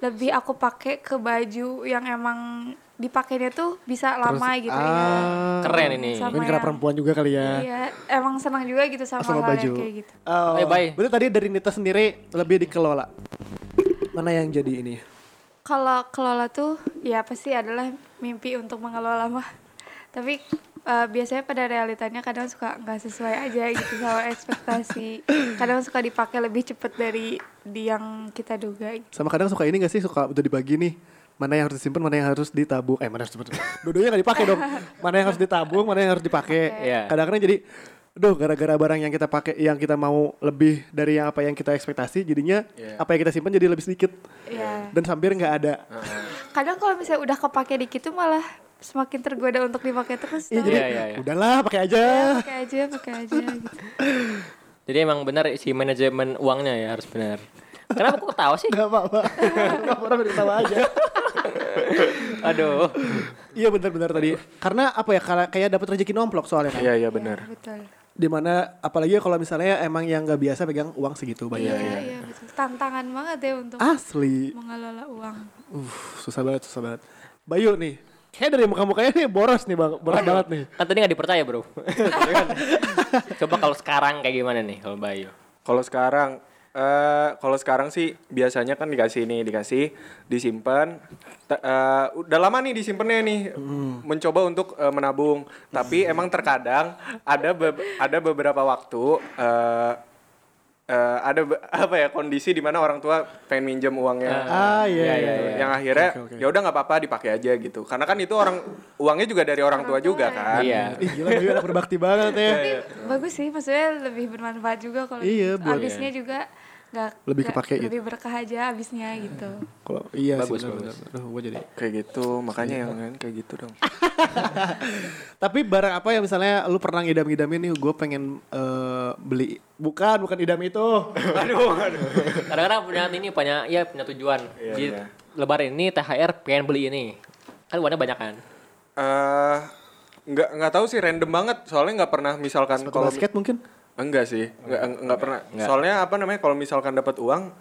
lebih aku pakai ke baju yang emang dipakainya tuh bisa lama gitu ya
Ah,
Keren ini.
Sama
mungkin karena
yang-
perempuan juga kali ya.
iya emang senang juga gitu sama,
Sama
hal
baju.
yang kayak gitu
Oh,
Eh, bye.
Berarti tadi dari Nita sendiri lebih dikelola. Mana yang jadi ini?
kalau kelola tuh ya pasti adalah mimpi untuk mengelola mah tapi eh, biasanya pada realitanya kadang suka nggak sesuai aja gitu sama ekspektasi kadang suka dipakai lebih cepet dari di yang kita duga gitu.
Sama kadang suka ini gak sih suka udah dibagi nih mana yang harus disimpan, mana yang harus ditabung. Eh, mana harus disimpan? Dua-duanya gak dipakai dong. Mana yang harus ditabung, mana yang harus dipakai.
Iya.
Kadang-kadang jadi Duh, gara-gara barang yang kita pakai yang kita mau lebih dari yang apa yang kita ekspektasi, jadinya
Iya.
apa yang kita simpan jadi lebih sedikit
ya
dan hampir nggak ada.
kadang kalau misalnya udah kepake dikit tuh malah semakin tergoda untuk dipakai terus
Iya,
tau.
jadi
Iya, iya, iya.
udahlah pakai aja.
pakai aja pakai aja gitu
Jadi emang benar si manajemen uangnya ya harus benar. Kenapa kok ketawa sih?
Gak apa-apa. Gak apa-apa ketawa aja.
Aduh.
Iya benar-benar tadi. Karena apa ya? Karena kayak dapat rezeki nomplok soalnya kan.
Iya iya benar.
Ya, betul
Di mana apalagi kalau misalnya emang yang nggak biasa pegang uang segitu banyak.
iya iya betul tantangan banget ya untuk
Asli.
mengelola uang
Uh, susah banget, susah banget. Bayu nih. Kayak dari muka mukanya nih boros nih bang, boros banget nih.
Kan tadi nggak dipercaya bro. Coba kalau sekarang kayak gimana nih kalau Bayu?
Kalau sekarang eh kalau sekarang sih biasanya kan dikasih nih, dikasih, disimpan. Ta- eh, udah lama nih disimpannya nih, mencoba untuk eh, menabung. Tapi emang terkadang ada be- ada beberapa waktu eh eh, ada apa ya kondisi di mana orang tua pengen minjem uangnya.
Ah iya iya.
gitu.
iya.
yang akhirnya
Oke, oke.
ya udah nggak apa-apa dipakai aja gitu karena kan itu orang uangnya juga dari orang tua juga kan
Iya.
Ih gila Bayu anak berbakti banget ya.
bagus sih maksudnya lebih bermanfaat juga kalau
Iya,
gitu. habisnya juga nggak
Lebih
nggak-
kepake gitu.
lebih berkah aja habisnya gitu
Kalau iya
Bagus,
sih benar. Aduh, gua jadi.
kayak gitu makanya yang lain kayak gitu dong
Tapi barang apa yang misalnya lu pernah ngidam-ngidamin nih, gue pengen eh, beli. Bukan, bukan idam itu.
aduh aduh
Kadang-kadang punya ini punya ya punya tujuan.
Iya,
Jadi
iya.
lebaran ini THR pengen beli ini. Kan uangnya banyak kan.
Eh, nggak nggak tahu sih random banget soalnya nggak pernah misalkan kalau
basket mungkin?
Enggak sih nggak nggak pernah soalnya apa namanya kalau misalkan dapat uang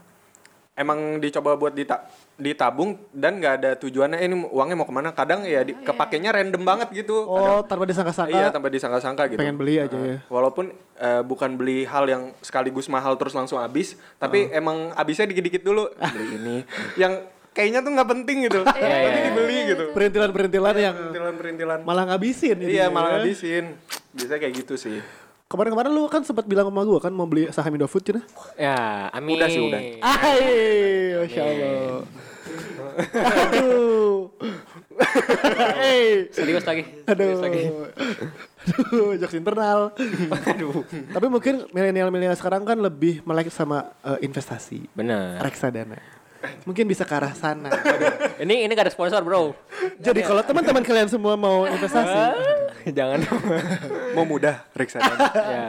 emang dicoba buat dita ditabung dan nggak ada tujuannya eh, ini uangnya mau ke mana kadang ya di, kepakainya random banget gitu
Oh, tanpa disangka-sangka.
Iya, tanpa disangka-sangka gitu.
pengen beli aja ya.
Walaupun eh, bukan beli hal yang sekaligus mahal terus langsung habis, tapi emang habisnya dikit-dikit dulu. Beli ini yang kayaknya tuh nggak penting gitu.
Iya, iya,
tapi
iya.
dibeli gitu.
Perintilan-perintilan yang
Perintilan-perintilan.
malah ngabisin.
Iya, malah habisin. Biasanya kayak gitu sih.
Kemarin-kemarin lu kan sempat bilang sama gue kan mau beli saham Indofood cina.
Ya, amin.
Udah sih, udah.
Hai, masya Allah. Aduh. Hei.
Serius lagi.
Aduh.
Serius lagi.
Aduh, jokes internal.
Aduh.
Tapi mungkin milenial-milenial sekarang kan lebih melek sama eh, investasi.
Benar.
Reksadana. Mungkin bisa ke arah sana.
Ini ini gak ada sponsor, Bro.
Jadi kalau teman-teman kalian semua mau investasi,
Jangan.
Mau mudah reksadana.
ya.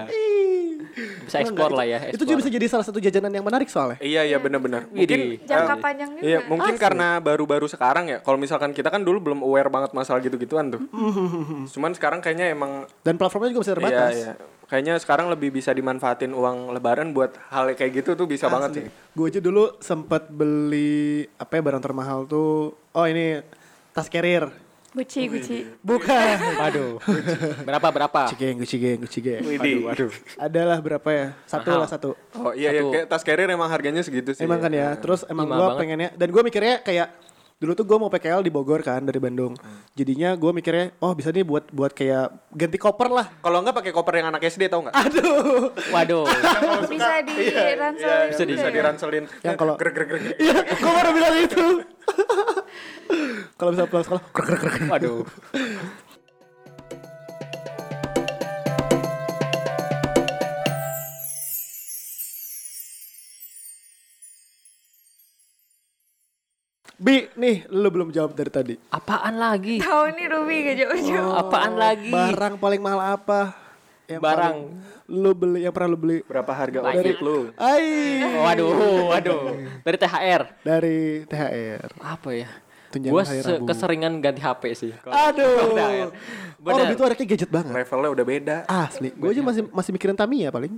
Bisa ekspor lah ya.
itu juga bisa jadi salah satu jajanan yang menarik soalnya.
iya, iya benar-benar. Mungkin
jangka
eh,
panjang juga
Iya, mungkin karena baru-baru sekarang ya. Kalau misalkan kita kan dulu belum aware banget masalah gitu-gituan tuh. Cuman sekarang kayaknya emang
Dan platformnya juga bisa terbatas.
Iya, iya. Kayaknya sekarang lebih bisa dimanfaatin uang lebaran buat hal kayak gitu tuh bisa banget sih.
Gue aja dulu sempat beli apa ya barang termahal tuh. Oh ini tas carrier.
Gucci Gucci
Bukan.
Waduh. Berapa berapa?
Gucci geng, Gucci geng, Gucci geng.
Widih.
Waduh.
Adalah berapa ya? Satu
Mahal.
lah satu.
Oh iya, iya. Kayak tas carrier emang harganya segitu sih.
Emang kan ya. Terus emang gue pengennya. Dan gue mikirnya kayak dulu tuh gue mau PKL di Bogor kan dari Bandung. Jadinya gue mikirnya, oh bisa nih buat buat kayak ganti koper lah.
Kalau enggak pakai koper yang anak SD tau nggak?
Aduh.
Waduh.
bisa di ransel
Iya,
Bisa
juga
bisa
ya?
diranselin.
Yang kalau-
Grek, grek, grek.
Iya, gue baru bilang itu. Kalau bisa pulang sekolah, krek krek krek.
Waduh.
Bi, nih lu belum jawab dari tadi.
Apaan lagi?
tahu nih Ruby gak jauh-jauh
Apaan lagi?
Barang paling mahal apa? Yang
Barang.
paling lu beli yang pernah lu beli?
Berapa harga
Banyak.
outfit lu?
Ai,
Waduh, waduh. Dari THR.
dari THR.
Apa ya? Gue
Rabu.
keseringan ganti HP sih. Kalau-
Aduh.
Bener.
Oh, Robi itu anaknya gadget banget.
Levelnya udah beda.
Asli. Gue aja masih masih mikirin Tamiya paling.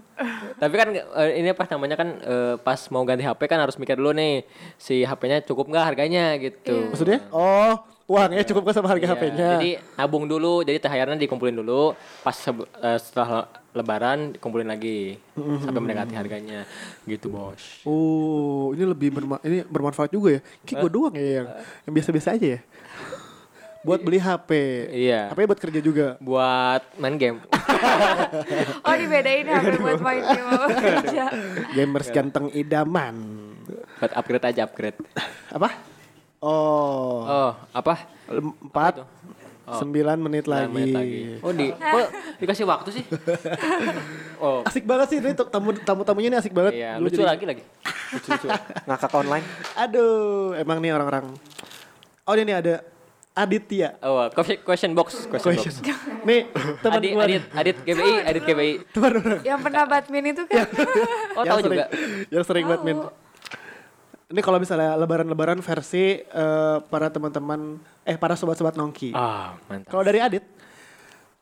Tapi kan eh, ini apa namanya kan eh, pas mau ganti HP kan harus mikir dulu nih si HP-nya cukup nggak harganya gitu.
Maksudnya? Oh, uangnya cukup gak sama harga
Iya,
HP-nya?
Jadi nabung dulu, jadi THR-nya dikumpulin dulu, pas eh, setelah lebaran dikumpulin lagi sampai mendekati harganya. Gitu, Bos.
Oh, ini lebih berma ini bermanfaat juga ya. Kayak gue doang ya yang yang biasa-biasa aja ya. Buat beli HP.
Iya.
HP buat kerja juga.
Buat main game.
Oh dibedain HP buat main game sama kerja.
Gamers ganteng idaman.
buat upgrade aja upgrade.
Apa? Oh,
Oh, apa?
empat, sembilan menit lagi.
menit lagi. Oh, di kok dikasih waktu sih? oh.
Asik banget sih ini tamu tamu tamunya ini asik banget.
Iya, lucu
jadi-
lagi lagi. Lucu-lucu.
Ngakak online.
Aduh, emang nih orang-orang. Oh ini ada Aditya.
Oh, question- question box, question,
Question.
box.
Nih teman
Adit,
gua.
Adit, Adit GBI, Adit GBI.
Teman orang.
Yang pernah badmin itu kan.
Oh,
yang
tahu
sering,
juga.
Yang sering
Tahu.
badminton. Ini kalau misalnya lebaran-lebaran versi eh, para teman-teman eh para sobat-sobat nongki.
Ah, mantap.
Kalau dari Adit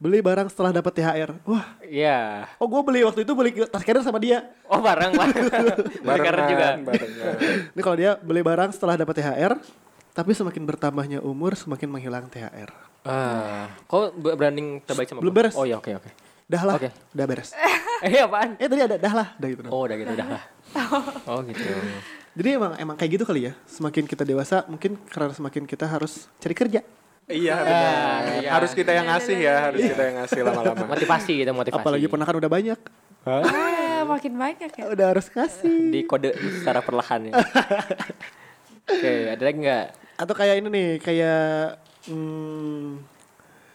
beli barang setelah dapat THR. Wah,
Iya.
oh gue beli waktu itu beli tas carrier sama dia.
Oh, barang, barang. Barengan juga.
barengan.
Ini kalau dia beli barang setelah dapat THR, tapi semakin bertambahnya umur semakin menghilang THR.
Ah, kok branding terbaik sama
Belum beres.
Oh iya, oke oke.
Dah lah,
Oke.
udah beres.
Eh, apaan?
Eh tadi ada dah lah, dah gitu.
Oh, udah gitu, udah lah. Oh, gitu.
Jadi emang emang kayak gitu kali ya. Semakin kita dewasa, mungkin karena semakin kita harus cari kerja.
Iya, benar.
iya.
Harus kita yang ngasih ya, harus kita yang ngasih lama-lama.
Motivasi gitu, motivasi.
Apalagi ponakan udah banyak,
Ah, makin banyak ya.
udah harus kasih.
di kode secara perlahan ya. Oke, ada lagi nggak?
Atau kayak ini nih, kayak hmm,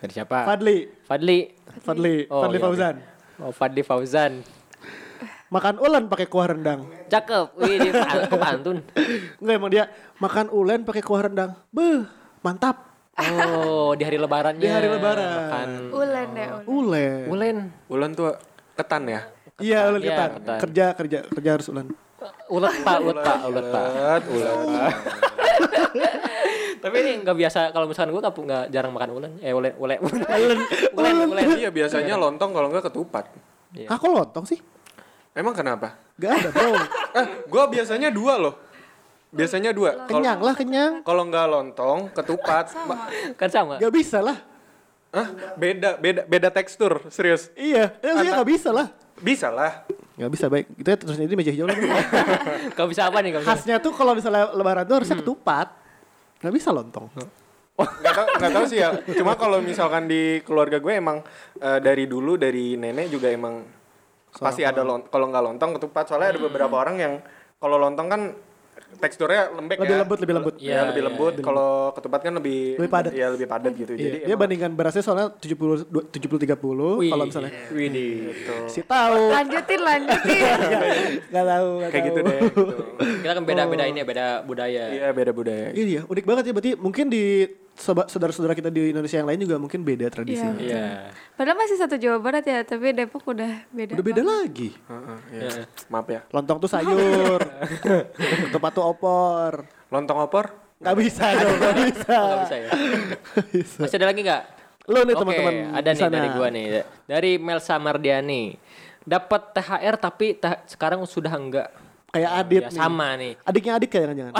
Dari siapa?
Fadli,
Fadli.
Fadli,
Oh,
Fadli
iya,
Fauzan.
Oh, Fadli Fauzan.
Makan ulen pakai kuah rendang.
Cakep. Wih, dia pan- kok pantun.
Enggak emang dia makan ulen pakai kuah rendang. Beuh, mantap.
Oh, di hari lebarannya.
Di hari lebaran.
Makan
Ulen deh. ulen.
Ulen.
ulen.
Ulan tuh ketan ya.
Iya, ulen
Iya,
ketan.
ketan.
Kerja, kerja, kerja harus ulen.
Ulet pak, ulet pak, ulet pak.
Ulet, ulet.
Tapi ini nggak biasa kalau misalkan gue nggak nggak jarang makan ulen. Eh ulen, ulen, ulen, ulen, ulen.
Iya, biasanya lontong kalau enggak ketupat.
Iya.
Ah, kok lontong sih?
Emang kenapa?
Gak ada, bro.
Eh, gua biasanya dua loh. Biasanya dua.
Kenyang lah, kenyang.
kalau nggak lontong, ketupat. Ma-
Kan sama.
Gak bisa lah.
Hah? Beda, beda, beda tekstur, serius.
Iya, ya maksudnya gak bisa lah.
Bisa lah.
Gak bisa, baik. Kita terus jadi meja hijau lagi.
Kau bisa apa nih? Kau bisa?
Khasnya tuh kalau misalnya lebaran tuh harusnya ketupat. Gak bisa lontong.
Nggak tahu, nggak tahu sih ya. Cuma kalau misalkan di keluarga gue emang eh, dari dulu dari nenek juga emang pasti ada lont kalau nggak lontong ketupat. Soalnya ada beberapa orang yang kalau lontong kan teksturnya lembek
Lebih
ya.
lembut, lebih lembut.
Iya,
Iya,
lebih
iya,
lembut. Kalau ketupat kan lebih
Lebih padat.
Iya, lebih padat gitu.
Iya,
Jadi
dia
emang-
bandingkan berasnya soalnya 70 du- 70 30
Wih,
kalau misalnya
Wih, nih.
si tahu
Lanjutin, lanjutin.
nggak tahu nggak
kayak gitu
tahu.
deh. Gitu.
Kita kan beda-beda ini ya, beda budaya.
Iya, beda budaya.
Iya, unik banget ya berarti mungkin di saudara-saudara kita di Indonesia yang lain juga mungkin beda tradisi.
Iya.
Iya.
Padahal masih satu Jawa Barat ya, tapi Depok udah beda.
Udah beda
banget.
lagi.
Heeh, iya.
Iya.
Maaf ya.
Lontong tuh sayur. Ketupat tuh opor.
Lontong opor?
Nggak bisa dong, nggak bisa.
Nggak bisa ya.
Bisa.
Masih ada lagi nggak?
Lo nih
Oke,
teman-teman
ada nih dari gua nih. Dari Melsa Mardiani. Dapat THR tapi ta- sekarang sudah enggak.
Kayak Adit
Ya,
nih.
sama nih.
Adiknya Adit kayak jangan-jangan.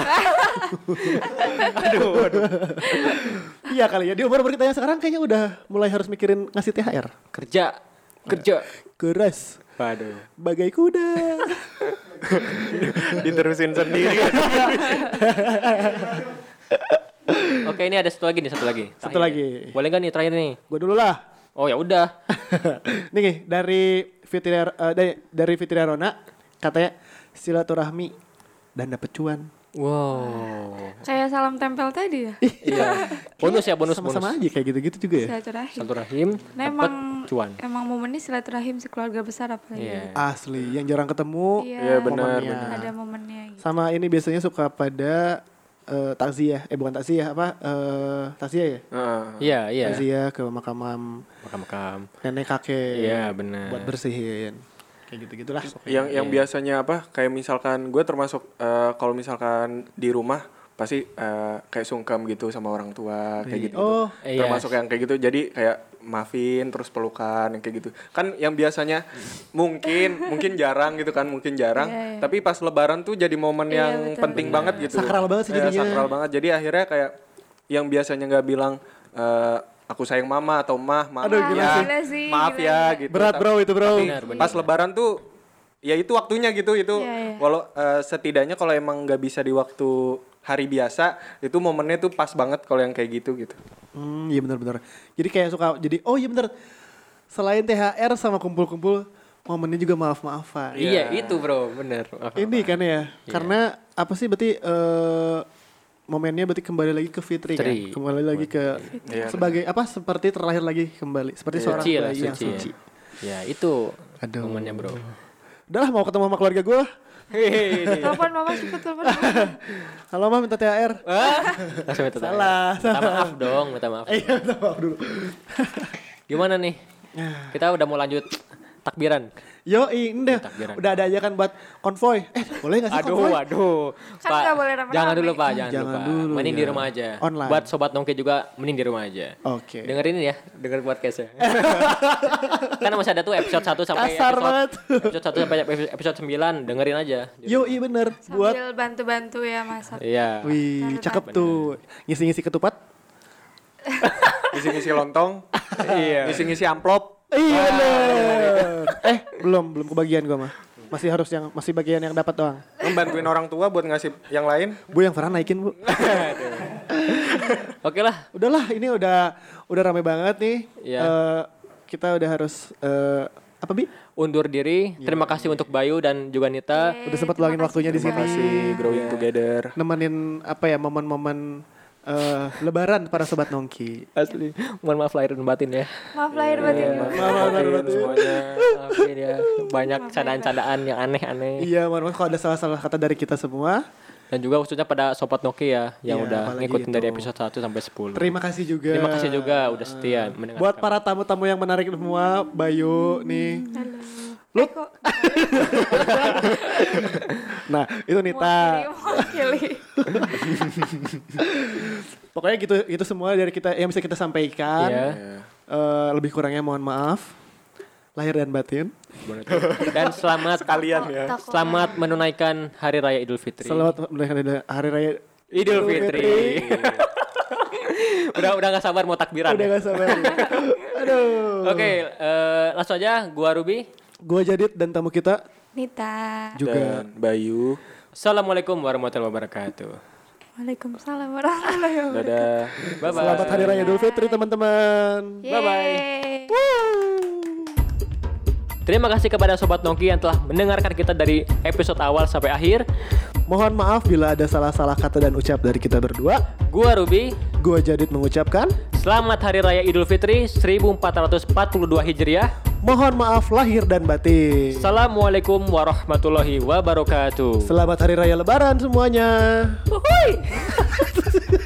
aduh, aduh. iya kali ya. Di umur kita yang sekarang kayaknya udah mulai harus mikirin ngasih THR.
Kerja. Kerja.
Keras.
Waduh.
Bagai kuda.
Diterusin sendiri.
Oke, ini ada satu lagi nih, satu lagi.
Satu
Terakhir.
lagi.
Boleh nggak nih terakhir nih?
Gue dulu lah.
Oh ya udah.
nih dari Fitria eh, dari, dari Fitria Rona katanya silaturahmi dan dapet cuan.
Wow.
Kayak salam tempel tadi ya.
Iya. Bonus ya, bonus
Sama-sama
bonus.
aja kayak gitu-gitu juga ya.
Silaturahim.
Satu rahim,
Nah,
dapat
emang
cuan.
emang momennya silaturahim sekeluarga besar apalagi.
Iya.
Asli, yang jarang ketemu.
Iya.
Iya, benar.
Ada momennya gitu.
Sama ini biasanya suka pada eh, takziah, eh bukan takziah apa? Eh takziah ya?
Heeh.
Iya, iya.
Takziah ke makam
Makam-makam.
nenek kakek.
Iya, benar.
Buat bersihin. Kayak gitu-gitulah.
yang yang
Iya.
biasanya apa kayak misalkan gue termasuk eh, kalau misalkan di rumah pasti eh, kayak sungkem gitu sama orang tua kayak gitu.
Oh,
iya.
Termasuk yang kayak gitu. Jadi kayak maafin terus pelukan yang kayak gitu. Kan yang biasanya mungkin mungkin jarang gitu kan, mungkin jarang.
Iya, iya.
Tapi pas lebaran tuh jadi momen
Iya,
yang
betul,
penting banget gitu.
Sakral banget sih
Iya,
jadinya.
sakral banget. Jadi akhirnya kayak yang biasanya nggak bilang eh, aku sayang mama atau mah, maaf
Aduh, gila
ya,
sih. Gila sih,
maaf
gila,
ya
gila.
gitu.
Berat,
Tapi-
bro, itu, bro.
tapi
Benar, benar.
Pas lebaran tuh ya itu waktunya gitu itu
Iya, iya.
walau eh, setidaknya kalau emang nggak bisa di waktu hari biasa itu momennya tuh pas banget kalau yang kayak gitu gitu
Hmm, iya benar-benar. Jadi kayak suka jadi oh iya benar. Selain THR sama kumpul-kumpul, momennya juga maaf-maafan.
Iya, itu bro, bener. Maaf,
Ini kan ya, karena apa sih berarti eh momennya berarti kembali lagi ke Fitri, kan?
Fitri.
Kembali lagi ke
Iya.
sebagai apa seperti terlahir lagi kembali, seperti seorang
suci
bayi yang
suci.
suci.
Ya. itu
Aduh.
momennya bro.
Udahlah mau ketemu sama keluarga gue.
Telepon mama cepet telepon mama.
Halo mah minta THR.
Langsung minta tanya.
Salah,
Minta maaf dong, minta maaf.
Iya, minta maaf dulu.
Gimana nih? Kita udah mau lanjut takbiran.
Yo, ini. Udah ada aja kan buat konvoy. Eh, boleh gak sih
Aduh,
konvoy?
aduh.
Kan
Pak,
boleh rame-rame.
jangan dulu Pak, jangan,
Jangan
dulu Pak.
dulu,
Mending
ya.
di rumah aja.
Online.
Buat sobat nongke juga mending di rumah aja.
Oke.
Dengerin ini ya, denger podcastnya. kan masih ada tuh episode 1 sampai
Kasar
episode,
banget.
episode 1 sampai episode 9, dengerin aja.
Yo, iya bener. Buat
Sambil bantu-bantu ya masak.
Iya.
Wih, cakep tuh. Ngisi-ngisi ketupat.
ngisi-ngisi lontong
Iya.
ngisi-ngisi amplop
Iya bener. Eh, belum, belum kebagian gua mah. Masih harus yang masih bagian yang dapat doang.
membantuin orang tua buat ngasih yang lain
Bu yang Farhan naikin, Bu.
Oke lah.
Udahlah, ini udah udah rame banget nih.
Iya.
Eh, kita udah harus eh, apa Bi?
Undur diri. Terima kasih untuk Bayu dan juga Nita.
Udah sempat luangin waktunya di
terima
sini.
kasih growing together
Nemenin apa ya momen-momen eh, lebaran para sobat nongki.
Asli. Mohon maaf lahir dan batin ya.
Maaf lahir batin.
maafin semuanya
Maafin ya. Banyak candaan-candaan yang aneh-aneh.
Iya, mohon maaf kalau ada salah-salah kata dari kita semua.
Dan juga khususnya pada sobat Nokia ya yang
Iya,
udah ngikutin
itu.
dari episode 1 sampai 10.
Terima kasih juga.
Terima kasih juga udah setia mendengarkan.
Buat para tamu-tamu yang menarik semua, Bayu nih.
Halo.
Lu-
Eh,
Nah, itu Nita. Pokoknya gitu itu semua dari kita yang bisa kita sampaikan.
Iya.
Eh, lebih kurangnya mohon maaf. Lahir dan batin.
Dan selamat
kalian ya
selamat menunaikan hari raya Idul Fitri.
Selamat merayakan hari raya
Idul Fitri. udah udah gak sabar mau takbiran.
Udah
ya?
gak sabar. Aduh.
Oke, eh, langsung aja gua Ruby.
Gua Jadit dan tamu kita
Nita.
juga.
dan Bayu
Assalamualaikum warahmatullahi wabarakatuh.
Waalaikumsalam warahmatullahi wabarakatuh.
dadah
Bye bye.
Selamat hari raya Idul Fitri teman-teman.
Bye-bye.
Yeay.
Terima kasih kepada sobat Nongki yang telah mendengarkan kita dari episode awal sampai akhir.
Mohon maaf bila ada salah-salah kata dan ucap dari kita berdua.
Gua Ruby.
Gua Jadit mengucapkan
Selamat Hari Raya Idul Fitri 1442 Hijriah.
mohon maaf lahir dan batin.
Assalamualaikum warahmatullahi wabarakatuh.
Selamat hari raya lebaran semuanya.
Uhuy.